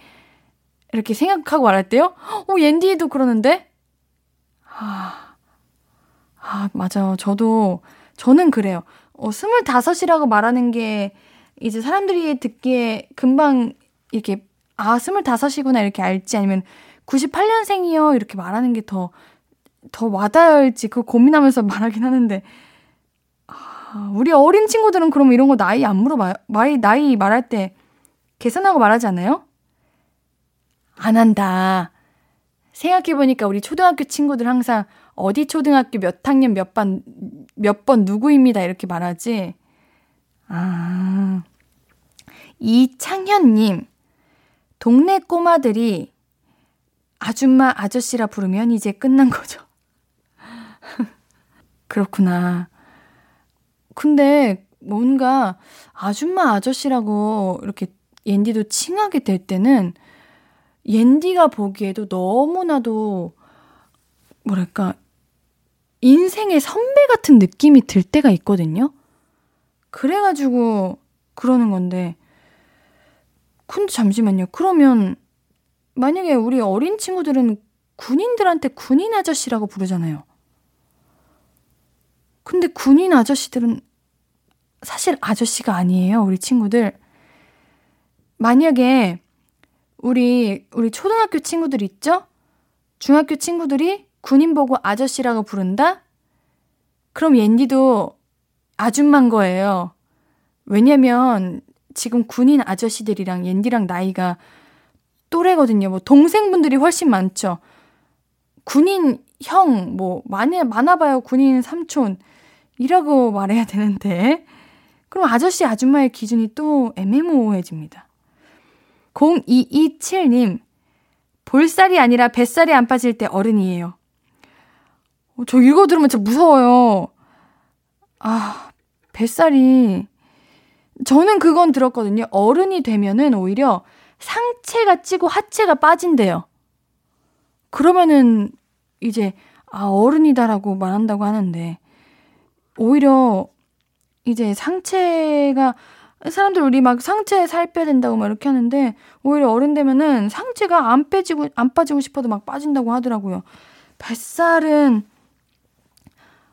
Speaker 1: 이렇게 생각하고 말할 때요? 어, 옌디도 그러는데? 아, 아, 맞아요. 저도, 저는 그래요. 어, 스물다섯이라고 말하는 게 이제 사람들이 듣기에 금방 이렇게, 아, 스물다섯이구나 이렇게 알지 아니면 98년생이요 이렇게 말하는 게 더, 더 와닿을지 그거 고민하면서 말하긴 하는데, 아, 우리 어린 친구들은 그럼 이런 거 나이 안 물어봐요? 나이, 나이 말할 때 계산하고 말하지 않아요? 안 한다. 생각해보니까 우리 초등학교 친구들 항상 어디 초등학교 몇 학년 몇 반 몇 번 누구입니다. 이렇게 말하지. 아. 이창현님, 동네 꼬마들이 아줌마 아저씨라 부르면 이제 끝난 거죠. 그렇구나. 근데 뭔가 아줌마 아저씨라고 이렇게 옌디도 칭하게 될 때는 옌디가 보기에도 너무나도 뭐랄까 인생의 선배 같은 느낌이 들 때가 있거든요. 그래가지고 그러는 건데 근데 잠시만요. 그러면 만약에 우리 어린 친구들은 군인들한테 군인 아저씨라고 부르잖아요. 근데 군인 아저씨들은 사실 아저씨가 아니에요. 우리 친구들. 만약에 우리 우리 초등학교 친구들 있죠? 중학교 친구들이 군인 보고 아저씨라고 부른다? 그럼 옌디도 아줌만 거예요. 왜냐면 지금 군인 아저씨들이랑 옌디랑 나이가 또래거든요. 뭐 동생분들이 훨씬 많죠. 군인 형, 뭐, 많이, 많아봐요. 군인 삼촌. 이라고 말해야 되는데. 그럼 아저씨, 아줌마의 기준이 또 애매모호해집니다. 0227님, 볼살이 아니라 뱃살이 안 빠질 때 어른이에요. 어, 저 이거 들으면 진짜 무서워요. 아, 뱃살이. 저는 그건 들었거든요. 어른이 되면은 오히려 상체가 찌고 하체가 빠진대요. 그러면은 이제 아 어른이다라고 말한다고 하는데 오히려 이제 상체가 사람들 우리 막 상체 살 빼야 된다고 막 이렇게 하는데 오히려 어른 되면은 상체가 안 빼지고 안 빠지고 싶어도 막 빠진다고 하더라고요. 뱃살은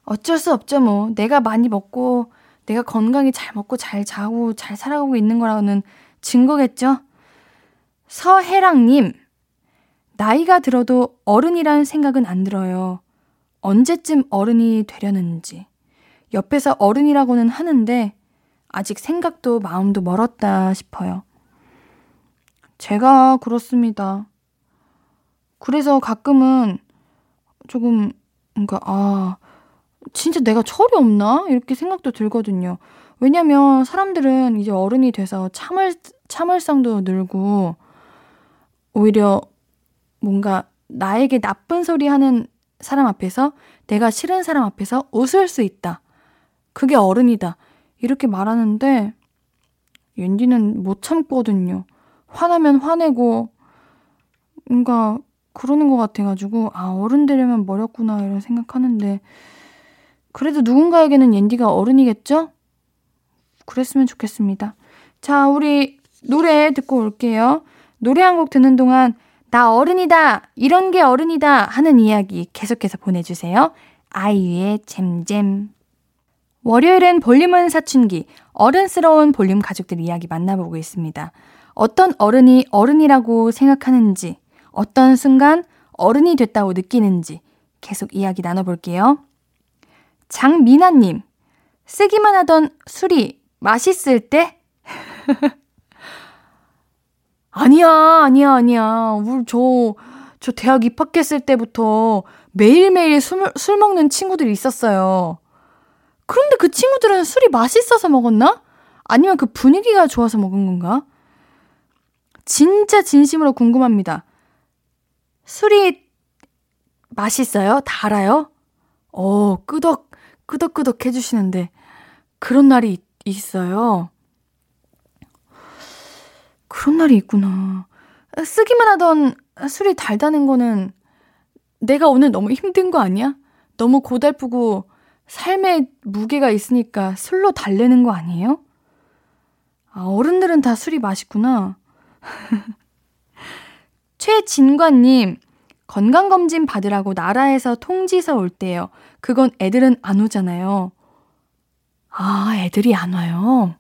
Speaker 1: 어쩔 수 없죠 뭐 내가 많이 먹고 내가 건강히 잘 먹고 잘 자고 잘 살아가고 있는 거라는 증거겠죠. 서혜랑님, 나이가 들어도 어른이란 생각은 안 들어요. 언제쯤 어른이 되려는지. 옆에서 어른이라고는 하는데, 아직 생각도 마음도 멀었다 싶어요. 제가 그렇습니다. 그래서 가끔은 조금, 뭔가, 아, 진짜 내가 철이 없나? 이렇게 생각도 들거든요. 왜냐면 사람들은 이제 어른이 돼서 참을, 참을성도 늘고, 오히려 뭔가 나에게 나쁜 소리 하는 사람 앞에서 내가 싫은 사람 앞에서 웃을 수 있다. 그게 어른이다. 이렇게 말하는데 옌디는 못 참거든요. 화나면 화내고 뭔가 그러는 것 같아가지고 아 어른 되려면 멀었구나 이런 생각하는데 그래도 누군가에게는 옌디가 어른이겠죠? 그랬으면 좋겠습니다. 자 우리 노래 듣고 올게요. 노래 한 곡 듣는 동안 나 어른이다! 이런 게 어른이다! 하는 이야기 계속해서 보내주세요. 아이유의 잼잼. 월요일엔 볼륨은 사춘기, 어른스러운 볼륨 가족들 이야기 만나보고 있습니다. 어떤 어른이 어른이라고 생각하는지, 어떤 순간 어른이 됐다고 느끼는지 계속 이야기 나눠볼게요. 장미나님, 쓰기만 하던 술이 맛있을 때? 아니야, 아니야, 아니야. 우리 저, 저 대학 입학했을 때부터 매일매일 술, 술 먹는 친구들이 있었어요. 그런데 그 친구들은 술이 맛있어서 먹었나? 아니면 그 분위기가 좋아서 먹은 건가? 진짜 진심으로 궁금합니다. 술이 맛있어요? 달아요? 어, 끄덕, 끄덕끄덕 해주시는데, 그런 날이 있어요. 그런 날이 있구나. 쓰기만 하던 술이 달다는 거는 내가 오늘 너무 힘든 거 아니야? 너무 고달프고 삶에 무게가 있으니까 술로 달래는 거 아니에요? 아, 어른들은 다 술이 맛있구나. 최진관님, 건강검진 받으라고 나라에서 통지서 올 때요. 그건 애들은 안 오잖아요. 아, 애들이 안 와요.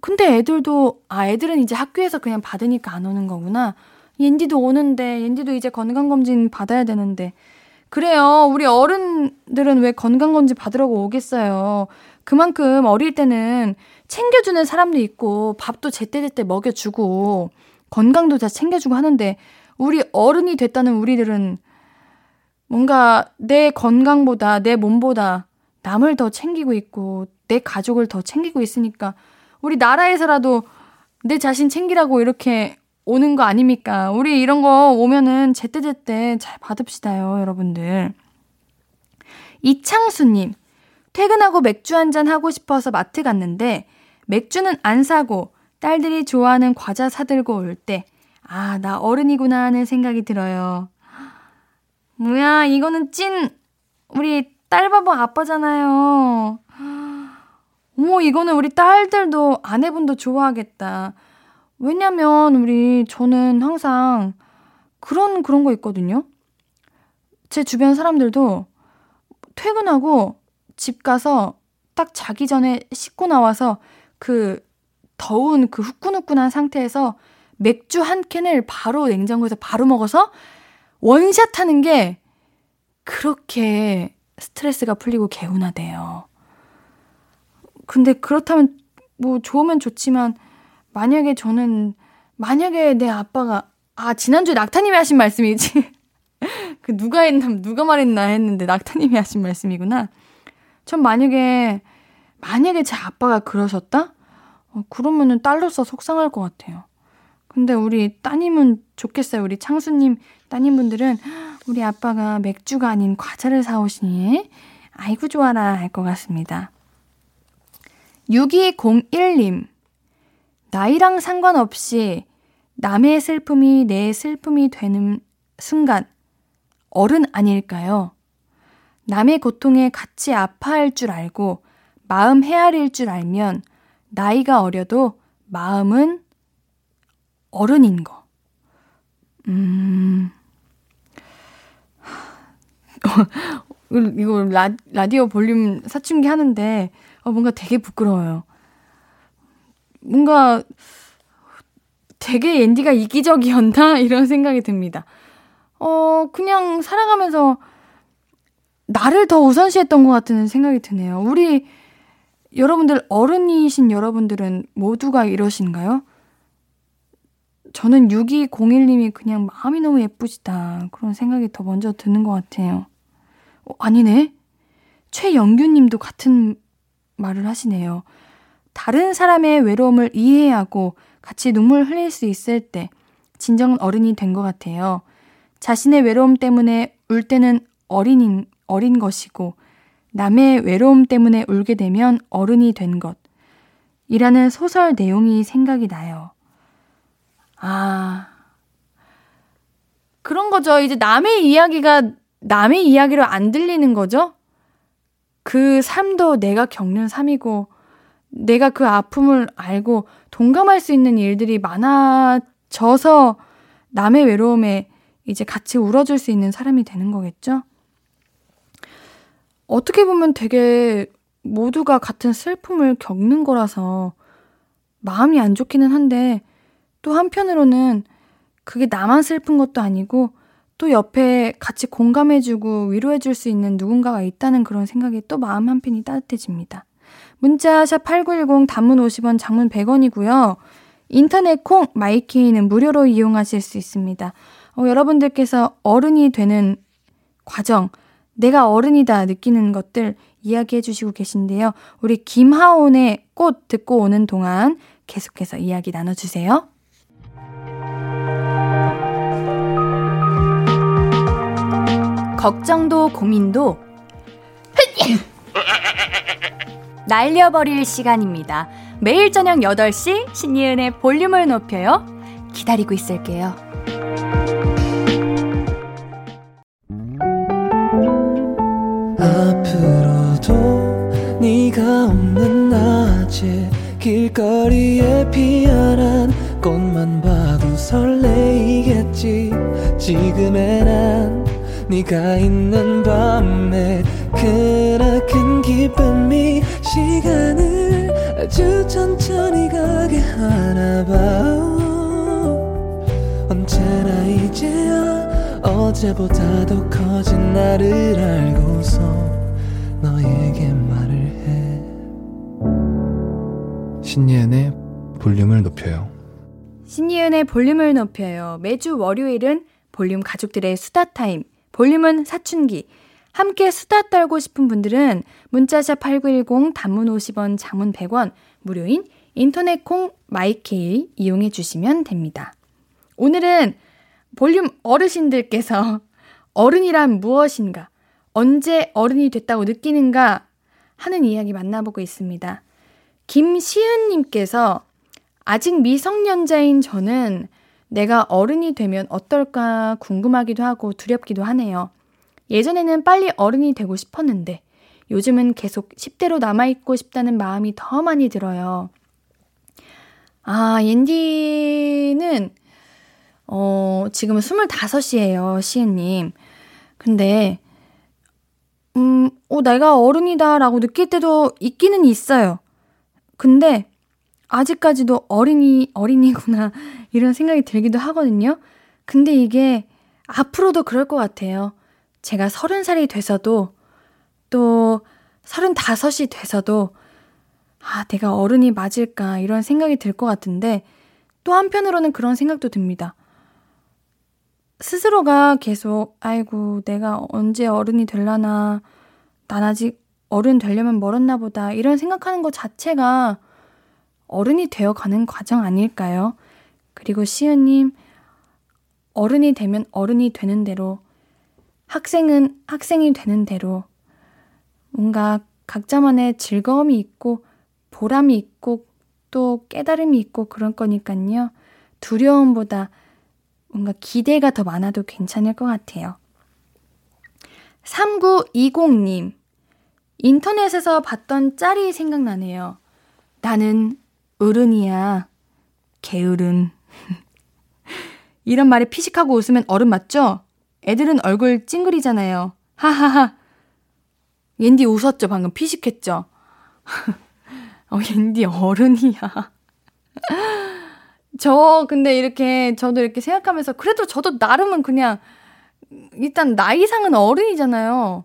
Speaker 1: 근데 애들도, 아, 애들은 이제 학교에서 그냥 받으니까 안 오는 거구나. 옌디도 오는데, 옌디도 이제 건강검진 받아야 되는데. 그래요. 우리 어른들은 왜 건강검진 받으라고 오겠어요. 그만큼 어릴 때는 챙겨주는 사람도 있고, 밥도 제때제때 먹여주고, 건강도 다 챙겨주고 하는데, 우리 어른이 됐다는 우리들은 뭔가 내 건강보다 내 몸보다 남을 더 챙기고 있고 내 가족을 더 챙기고 있으니까 우리 나라에서라도 내 자신 챙기라고 이렇게 오는 거 아닙니까? 우리 이런 거 오면은 제때제때 잘 받읍시다요, 여러분들. 이창수님, 퇴근하고 맥주 한 잔 하고 싶어서 마트 갔는데 맥주는 안 사고 딸들이 좋아하는 과자 사들고 올 때, 아, 나 어른이구나 하는 생각이 들어요. 뭐야, 이거는 찐, 우리 딸바보 아빠잖아요. 어머, 이거는 우리 딸들도 아내분도 좋아하겠다. 왜냐면, 우리, 저는 항상 그런, 그런 거 있거든요. 제 주변 사람들도 퇴근하고 집 가서 딱 자기 전에 씻고 나와서 그 더운 그 후끈후끈한 상태에서 맥주 한 캔을 바로 냉장고에서 바로 먹어서 원샷 하는 게 그렇게 스트레스가 풀리고 개운하대요. 근데 그렇다면 뭐 좋으면 좋지만 만약에 저는 만약에 내 아빠가 아 지난주에 낙타님이 하신 말씀이지 그 누가 했나 누가 말했나 했는데 낙타님이 하신 말씀이구나. 전 만약에 만약에 제 아빠가 그러셨다? 어, 그러면은 딸로서 속상할 것 같아요. 근데 우리 따님은 좋겠어요. 우리 창수님 따님분들은 우리 아빠가 맥주가 아닌 과자를 사오시니 아이고 좋아라 할 것 같습니다. 6201님 나이랑 상관없이 남의 슬픔이 내 슬픔이 되는 순간 어른 아닐까요? 남의 고통에 같이 아파할 줄 알고 마음 헤아릴 줄 알면 나이가 어려도 마음은 어른인 거. 음. 이거 라, 라디오 볼륨 사춘기 하는데 어, 뭔가 되게 부끄러워요. 뭔가 되게 앤디가 이기적이었나? 이런 생각이 듭니다. 어, 그냥 살아가면서 나를 더 우선시했던 것 같은 생각이 드네요. 우리 여러분들 어른이신 여러분들은 모두가 이러신가요? 저는 6201님이 그냥 마음이 너무 예쁘시다. 그런 생각이 더 먼저 드는 것 같아요. 어, 아니네. 최영규님도 같은 말을 하시네요. 다른 사람의 외로움을 이해하고 같이 눈물 흘릴 수 있을 때 진정 어른이 된 것 같아요. 자신의 외로움 때문에 울 때는 어린인, 어린 것이고 남의 외로움 때문에 울게 되면 어른이 된 것. 이라는 소설 내용이 생각이 나요. 아. 그런 거죠. 이제 남의 이야기가 남의 이야기로 안 들리는 거죠? 그 삶도 내가 겪는 삶이고, 내가 그 아픔을 알고 동감할 수 있는 일들이 많아져서 남의 외로움에 이제 같이 울어줄 수 있는 사람이 되는 거겠죠? 어떻게 보면 되게 모두가 같은 슬픔을 겪는 거라서 마음이 안 좋기는 한데 또 한편으로는 그게 나만 슬픈 것도 아니고 또 옆에 같이 공감해주고 위로해줄 수 있는 누군가가 있다는 그런 생각이 또 마음 한편이 따뜻해집니다. 문자 샵 8910 단문 50원 장문 100원이고요. 인터넷 콩 마이케이는 무료로 이용하실 수 있습니다. 어, 여러분들께서 어른이 되는 과정, 내가 어른이다 느끼는 것들 이야기해 주시고 계신데요. 우리 김하온의 꽃 듣고 오는 동안 계속해서 이야기 나눠주세요. 걱정도 고민도 날려버릴 시간입니다. 매일 저녁 8시 신이은의 볼륨을 높여요. 기다리고 있을게요. 앞으로도 네가 없는 낮에 길거리에 피어난 꽃만 봐도 설레이겠지 지금의 난 네가 있는 밤에 그나큰 기쁨이 시간을 아주 천천히 가게 하나 봐. 언제나 이제야 어제보다 더 커진 나를 알고서 너에게 말을 해.
Speaker 2: 신예은의 볼륨을 높여요.
Speaker 1: 신예은의 볼륨을 높여요. 매주 월요일은 볼륨 가족들의 수다 타임 볼륨은 사춘기. 함께 수다 떨고 싶은 분들은 문자샵 8910 단문 50원, 장문 100원, 무료인 인터넷 콩 마이케이 이용해 주시면 됩니다. 오늘은 볼륨 어르신들께서 어른이란 무엇인가, 언제 어른이 됐다고 느끼는가 하는 이야기 만나보고 있습니다. 김시은님께서 아직 미성년자인 저는 내가 어른이 되면 어떨까 궁금하기도 하고 두렵기도 하네요. 예전에는 빨리 어른이 되고 싶었는데 요즘은 계속 10대로 남아있고 싶다는 마음이 더 많이 들어요. 아, 옌디는, 어, 지금은 25이에요, 시은님. 근데, 음, 어, 내가 어른이다라고 느낄 때도 있기는 있어요. 근데, 아직까지도 어린이, 어린이구나, 이런 생각이 들기도 하거든요. 근데 이게 앞으로도 그럴 것 같아요. 제가 서른 살이 돼서도 또 서른다섯이 돼서도 아, 내가 어른이 맞을까 이런 생각이 들 것 같은데 또 한편으로는 그런 생각도 듭니다. 스스로가 계속 아이고 내가 언제 어른이 될라나 난 아직 어른 되려면 멀었나 보다 이런 생각하는 것 자체가 어른이 되어 가는 과정 아닐까요? 그리고 시은님 어른이 되면 어른이 되는 대로 학생은 학생이 되는 대로 뭔가 각자만의 즐거움이 있고 보람이 있고 또 깨달음이 있고 그런 거니까요. 두려움보다 뭔가 기대가 더 많아도 괜찮을 것 같아요. 3920님. 인터넷에서 봤던 짤이 생각나네요. 나는 어른이야. 게으른. 이런 말에 피식하고 웃으면 어른 맞죠? 애들은 얼굴 찡그리잖아요. 하하하. 옌디 웃었죠? 방금 피식했죠? 어, 옌디 어른이야. 저 근데 이렇게 저도 이렇게 생각하면서 그래도 저도 나름은 그냥 일단 나이상은 어른이잖아요.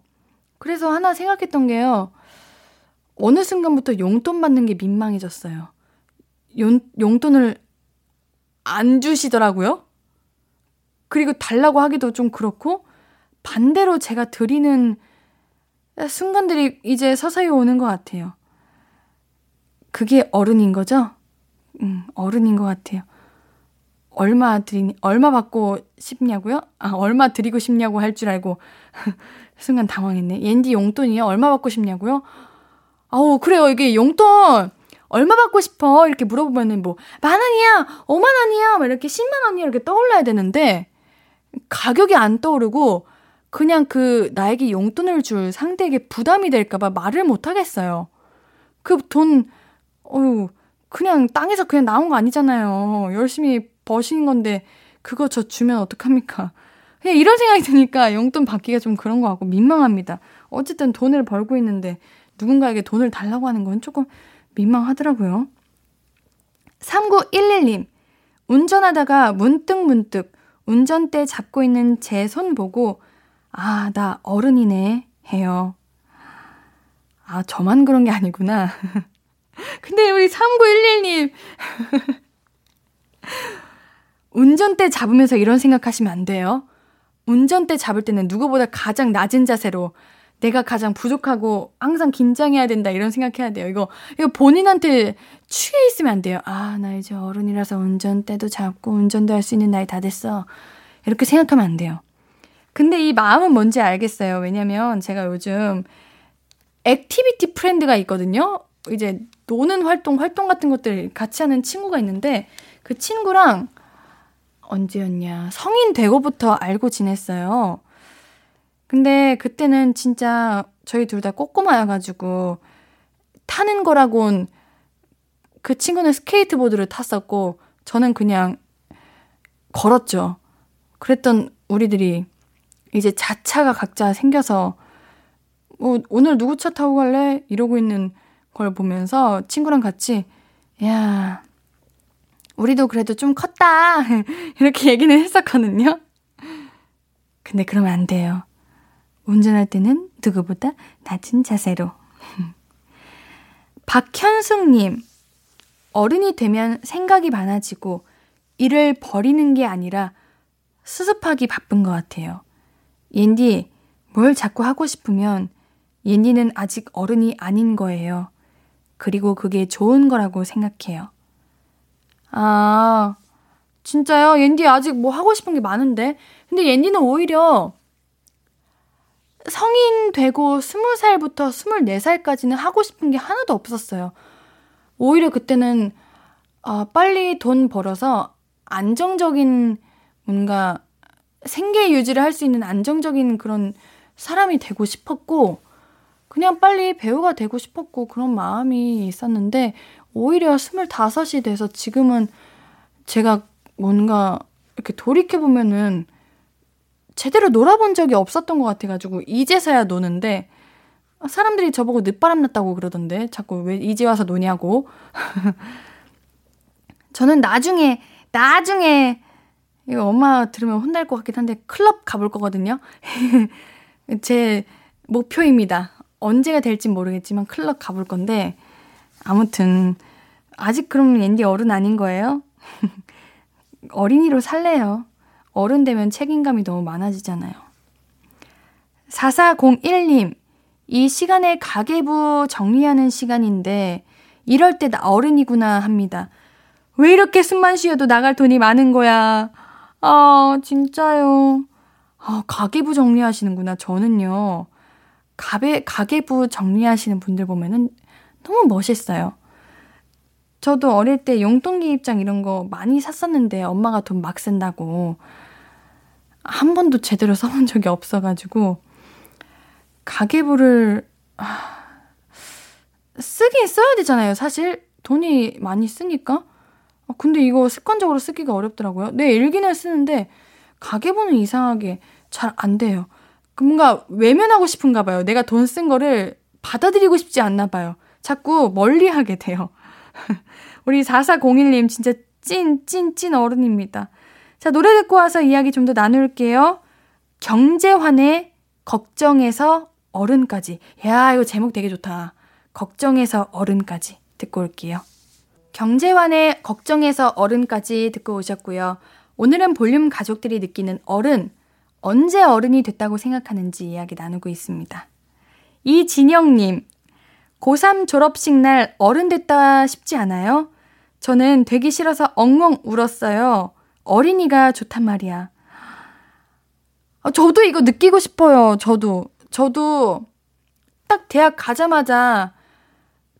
Speaker 1: 그래서 하나 생각했던 게요. 어느 순간부터 용돈 받는 게 민망해졌어요. 용, 용돈을 안 주시더라고요. 그리고 달라고 하기도 좀 그렇고 반대로 제가 드리는 순간들이 이제 서서히 오는 것 같아요. 그게 어른인 거죠? 음, 어른인 것 같아요. 얼마 드리, 얼마 받고 싶냐고요? 아, 얼마 드리고 싶냐고 할 줄 알고, 순간 당황했네. 옌디 용돈이요? 얼마 받고 싶냐고요? 아우, 그래요. 이게 용돈, 얼마 받고 싶어? 이렇게 물어보면은 뭐, 만 원이야! 오만 원이야! 막 이렇게 십만 원이야! 이렇게 떠올라야 되는데, 가격이 안 떠오르고, 그냥 그 나에게 용돈을 줄 상대에게 부담이 될까봐 말을 못 하겠어요. 그 돈, 어유 그냥 땅에서 그냥 나온 거 아니잖아요. 열심히 버시는 건데, 그거 저 주면 어떡합니까? 그냥 이런 생각이 드니까 용돈 받기가 좀 그런 것 같고 민망합니다. 어쨌든 돈을 벌고 있는데 누군가에게 돈을 달라고 하는 건 조금 민망하더라고요. 3911님, 운전하다가 문득 문득 운전대 잡고 있는 제 손 보고 아, 나 어른이네. 해요. 아, 저만 그런 게 아니구나. 근데 우리 3911님. 운전대 잡으면서 이런 생각하시면 안 돼요. 운전대 잡을 때는 누구보다 가장 낮은 자세로 내가 가장 부족하고 항상 긴장해야 된다 이런 생각해야 돼요. 이거 이거 본인한테 취해 있으면 안 돼요. 아, 나 이제 어른이라서 운전대도 잡고 운전도 할 수 있는 나이 다 됐어. 이렇게 생각하면 안 돼요. 근데 이 마음은 뭔지 알겠어요. 왜냐면 제가 요즘 activity friend가 있거든요. 이제 노는 활동, 활동 같은 것들 같이 하는 친구가 있는데 그 친구랑 언제였냐. 성인 되고부터 알고 지냈어요. 근데 그때는 진짜 저희 둘 다 꼬꼬마여가지고 타는 거라곤 그 친구는 스케이트보드를 탔었고 저는 그냥 걸었죠. 그랬던 우리들이 이제 자차가 각자 생겨서 뭐 오늘 누구 차 타고 갈래? 이러고 있는 걸 보면서 친구랑 같이 야 우리도 그래도 좀 컸다 이렇게 얘기는 했었거든요. 근데 그러면 안 돼요. 운전할 때는 누구보다 낮은 자세로. 박현숙님, 어른이 되면 생각이 많아지고 일을 버리는 게 아니라 수습하기 바쁜 것 같아요. 옌디, 뭘 자꾸 하고 싶으면 옌디는 아직 어른이 아닌 거예요. 그리고 그게 좋은 거라고 생각해요. 아, 진짜요? 옌디 아직 뭐 하고 싶은 게 많은데? 근데 옌디는 오히려 성인 되고 20살부터 24살까지는 하고 싶은 게 하나도 없었어요. 오히려 그때는 아, 빨리 돈 벌어서 안정적인 뭔가 생계 유지를 할 수 있는 안정적인 그런 사람이 되고 싶었고 그냥 빨리 배우가 되고 싶었고 그런 마음이 있었는데 오히려 25이 돼서 지금은 제가 뭔가 이렇게 돌이켜 보면은 제대로 놀아본 적이 없었던 것 같아가지고 이제서야 노는데 사람들이 저보고 늦바람 났다고 그러던데 자꾸 왜 이제 와서 노냐고 저는 나중에 나중에 이거 엄마 들으면 혼날 것 같긴 한데 클럽 가볼 거거든요 제 목표입니다 언제가 될진 모르겠지만 클럽 가볼 건데 아무튼 아직 그럼 앤디 어른 아닌 거예요? 어린이로 살래요. 어른 되면 책임감이 너무 많아지잖아요. 4401님, 이 시간에 가계부 정리하는 시간인데, 이럴 때 나 어른이구나 합니다. 왜 이렇게 숨만 쉬어도 나갈 돈이 많은 거야? 아, 진짜요. 아, 가계부 정리하시는구나. 저는요, 가계, 가계부 정리하시는 분들 보면은 너무 멋있어요. 저도 어릴 때 용돈기 입장 이런 거 많이 샀었는데 엄마가 돈 막 쓴다고 한 번도 제대로 써본 적이 없어가지고 가계부를 아, 쓰긴 써야 되잖아요. 사실 돈이 많이 쓰니까. 아, 근데 이거 습관적으로 쓰기가 어렵더라고요. 내 일기는 쓰는데 가계부는 이상하게 잘 안 돼요. 뭔가 외면하고 싶은가 봐요. 내가 돈 쓴 거를 받아들이고 싶지 않나 봐요. 자꾸 멀리 하게 돼요. 우리 4401님 진짜 찐, 찐, 찐 어른입니다. 자, 노래 듣고 와서 이야기 좀 더 나눌게요. 경제환의 걱정에서 어른까지. 야, 이거 제목 되게 좋다. 걱정에서 어른까지 듣고 올게요. 경제환의 걱정에서 어른까지 듣고 오셨고요. 오늘은 볼륨 가족들이 느끼는 어른, 언제 어른이 됐다고 생각하는지 이야기 나누고 있습니다. 이진영님, 고3 졸업식 날 어른 됐다 싶지 않아요? 저는 되기 싫어서 엉엉 울었어요. 어린이가 좋단 말이야. 아, 저도 이거 느끼고 싶어요. 저도. 저도 딱 대학 가자마자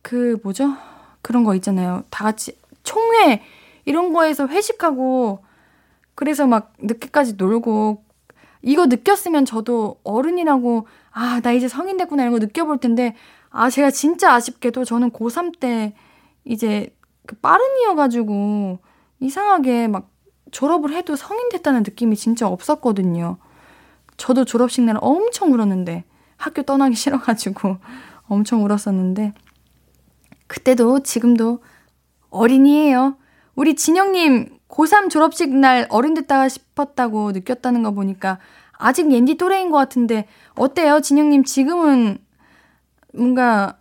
Speaker 1: 그 뭐죠? 그런 거 있잖아요. 다 같이 총회 이런 거에서 회식하고 그래서 막 늦게까지 놀고 이거 느꼈으면 저도 어른이라고 아, 나 이제 성인 됐구나 이런 거 느껴볼 텐데 아, 제가 진짜 아쉽게도 저는 고3 때 이제 그 빠른이어 가지고 이상하게 막 졸업을 해도 성인 됐다는 느낌이 진짜 없었거든요. 저도 졸업식 날 엄청 울었는데 학교 떠나기 싫어가지고 엄청 울었었는데 그때도 지금도 어린이에요. 우리 진영님 고3 졸업식 날 어른 됐다 싶었다고 느꼈다는 거 보니까 아직 옌디 또래인 것 같은데 어때요? 진영님 지금은 뭔가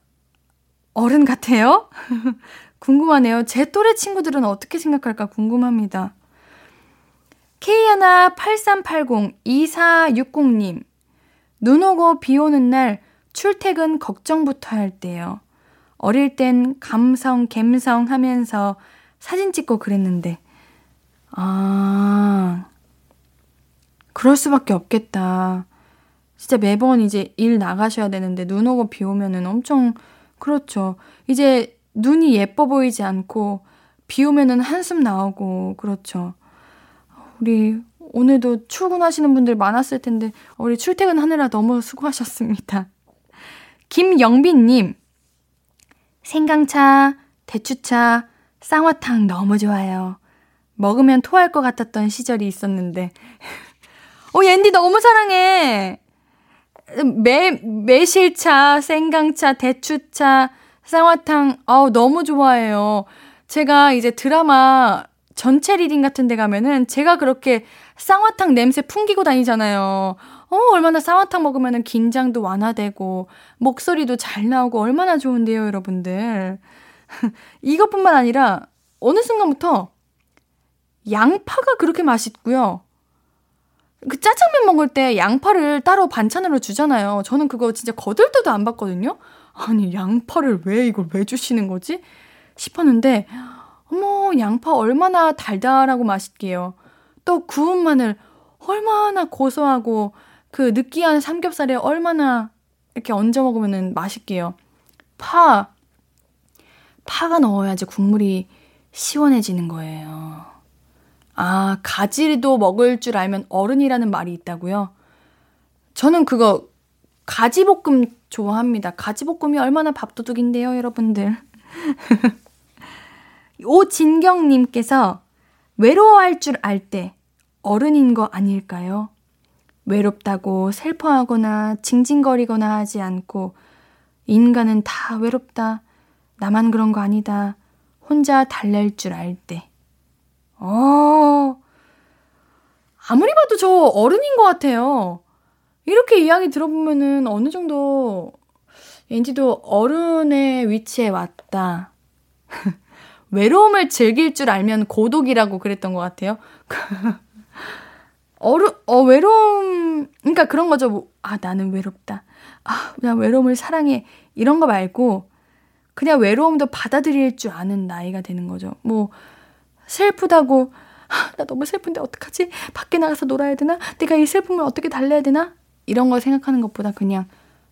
Speaker 1: 어른 같아요? 궁금하네요. 제 또래 친구들은 어떻게 생각할까 궁금합니다. K18380-2460님. 눈 오고 비 오는 날 출퇴근 걱정부터 할 때요. 어릴 땐 감성, 갬성 하면서 사진 찍고 그랬는데, 아, 그럴 수밖에 없겠다. 진짜 매번 이제 일 나가셔야 되는데 눈 오고 비 오면은 엄청 그렇죠. 이제 눈이 예뻐 보이지 않고 비 오면은 한숨 나오고 그렇죠. 우리 오늘도 출근하시는 분들 많았을 텐데 우리 출퇴근하느라 너무 수고하셨습니다. 김영빈님 생강차, 대추차, 쌍화탕 너무 좋아요. 먹으면 토할 것 같았던 시절이 있었는데 어 옌디 너무 사랑해. 매, 매실차, 생강차, 대추차, 쌍화탕, 아우, 너무 좋아해요. 제가 이제 드라마 전체 reading 같은 데 가면은 제가 그렇게 쌍화탕 냄새 풍기고 다니잖아요. 어, 얼마나 쌍화탕 먹으면 긴장도 완화되고, 목소리도 잘 나오고, 얼마나 좋은데요, 여러분들. 이것뿐만 아니라, 어느 순간부터 양파가 그렇게 맛있고요. 그 짜장면 먹을 때 양파를 따로 반찬으로 주잖아요. 저는 그거 진짜 거들떠도 안 봤거든요. 아니, 양파를 왜 이걸 왜 주시는 거지? 싶었는데, 어머, 양파 얼마나 달달하고 맛있게요. 또 구운 마늘 얼마나 고소하고 그 느끼한 삼겹살에 얼마나 이렇게 얹어 먹으면 맛있게요. 파, 파가 넣어야지 국물이 시원해지는 거예요. 아, 가지도 먹을 줄 알면 어른이라는 말이 있다고요? 저는 그거 가지볶음 좋아합니다. 가지볶음이 얼마나 밥도둑인데요, 여러분들. 오진경님께서 외로워할 줄 알 때 어른인 거 아닐까요? 외롭다고 슬퍼하거나 징징거리거나 하지 않고 인간은 다 외롭다. 나만 그런 거 아니다. 혼자 달랠 줄 알 때. 어, 아무리 봐도 저 어른인 것 같아요. 이렇게 이야기 들어보면은 어느 정도 엔지도 어른의 위치에 왔다. 외로움을 즐길 줄 알면 고독이라고 그랬던 것 같아요. 어른, 어, 외로움, 그러니까 그런 거죠. 뭐, 아, 나는 외롭다. 아, 나 외로움을 사랑해. 이런 거 말고, 그냥 외로움도 받아들일 줄 아는 나이가 되는 거죠. 뭐, 슬프다고, 아, 나 너무 슬픈데 어떡하지? 밖에 나가서 놀아야 되나? 내가 이 슬픔을 어떻게 달래야 되나? 이런 걸 생각하는 것보다 그냥,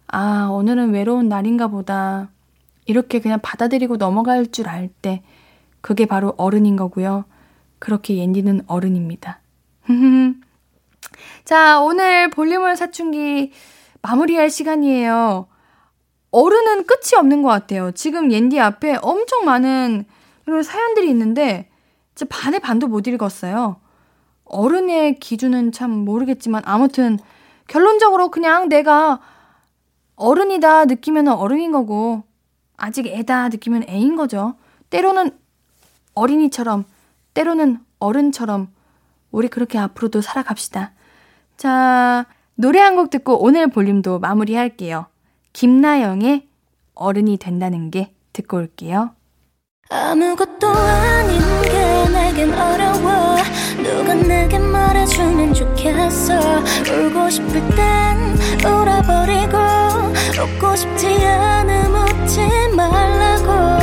Speaker 1: 아, 오늘은 외로운 날인가 보다. 이렇게 그냥 받아들이고 넘어갈 줄 알 때, 그게 바로 어른인 거고요. 그렇게 옌디는 어른입니다. 자, 오늘 볼륨을 사춘기 마무리할 시간이에요. 어른은 끝이 없는 것 같아요. 지금 옌디 앞에 엄청 많은 이런 사연들이 있는데, 진짜 반의 반도 못 읽었어요. 어른의 기준은 참 모르겠지만, 아무튼, 결론적으로 그냥 내가 어른이다 느끼면 어른인 거고, 아직 애다 느끼면 애인 거죠. 때로는 어린이처럼, 때로는 어른처럼, 우리 그렇게 앞으로도 살아갑시다. 자, 노래 한 곡 듣고 오늘 볼륨도 마무리할게요. 김나영의 어른이 된다는 게 듣고 올게요. 아무것도 아닌 게 내겐 어려워 누가 내게 말해주면 좋겠어 울고 싶을 땐 울어버리고 웃고 싶지 않음 웃지 말라고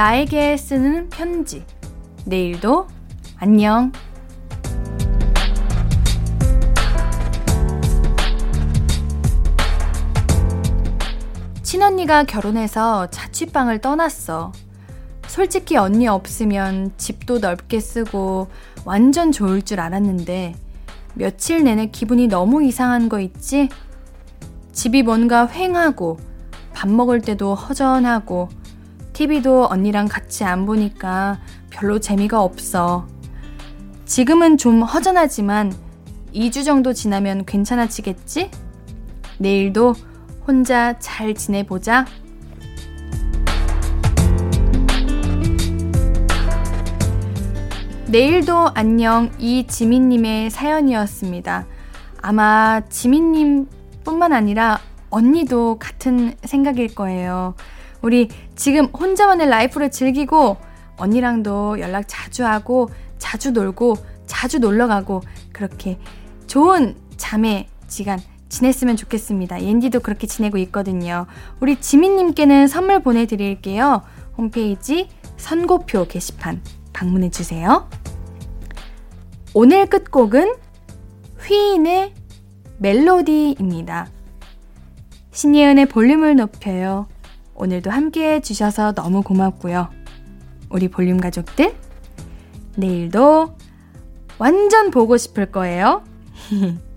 Speaker 1: 나에게 쓰는 편지. 내일도 안녕. 친언니가 결혼해서 자취방을 떠났어. 솔직히 언니 없으면 집도 넓게 쓰고 완전 좋을 줄 알았는데 며칠 내내 기분이 너무 이상한 거 있지? 집이 뭔가 휑하고 밥 먹을 때도 허전하고 TV도 언니랑 같이 안 보니까 별로 재미가 없어. 지금은 좀 허전하지만 2주 정도 지나면 괜찮아지겠지? 내일도 혼자 잘 지내보자. 내일도 안녕 이지민님의 사연이었습니다. 아마 지민님 뿐만 아니라 언니도 같은 생각일 거예요. 우리 지금 혼자만의 라이프를 즐기고 언니랑도 연락 자주 하고 자주 놀고 자주 놀러 가고 그렇게 좋은 자매 시간 지냈으면 좋겠습니다. 옌디도 그렇게 지내고 있거든요. 우리 지민님께는 선물 보내드릴게요. 홈페이지 선고표 게시판 방문해주세요. 오늘 끝곡은 휘인의 멜로디입니다. 신예은의 볼륨을 높여요. 오늘도 함께 해주셔서 너무 고맙고요. 우리 볼륨 가족들, 내일도 완전 보고 싶을 거예요.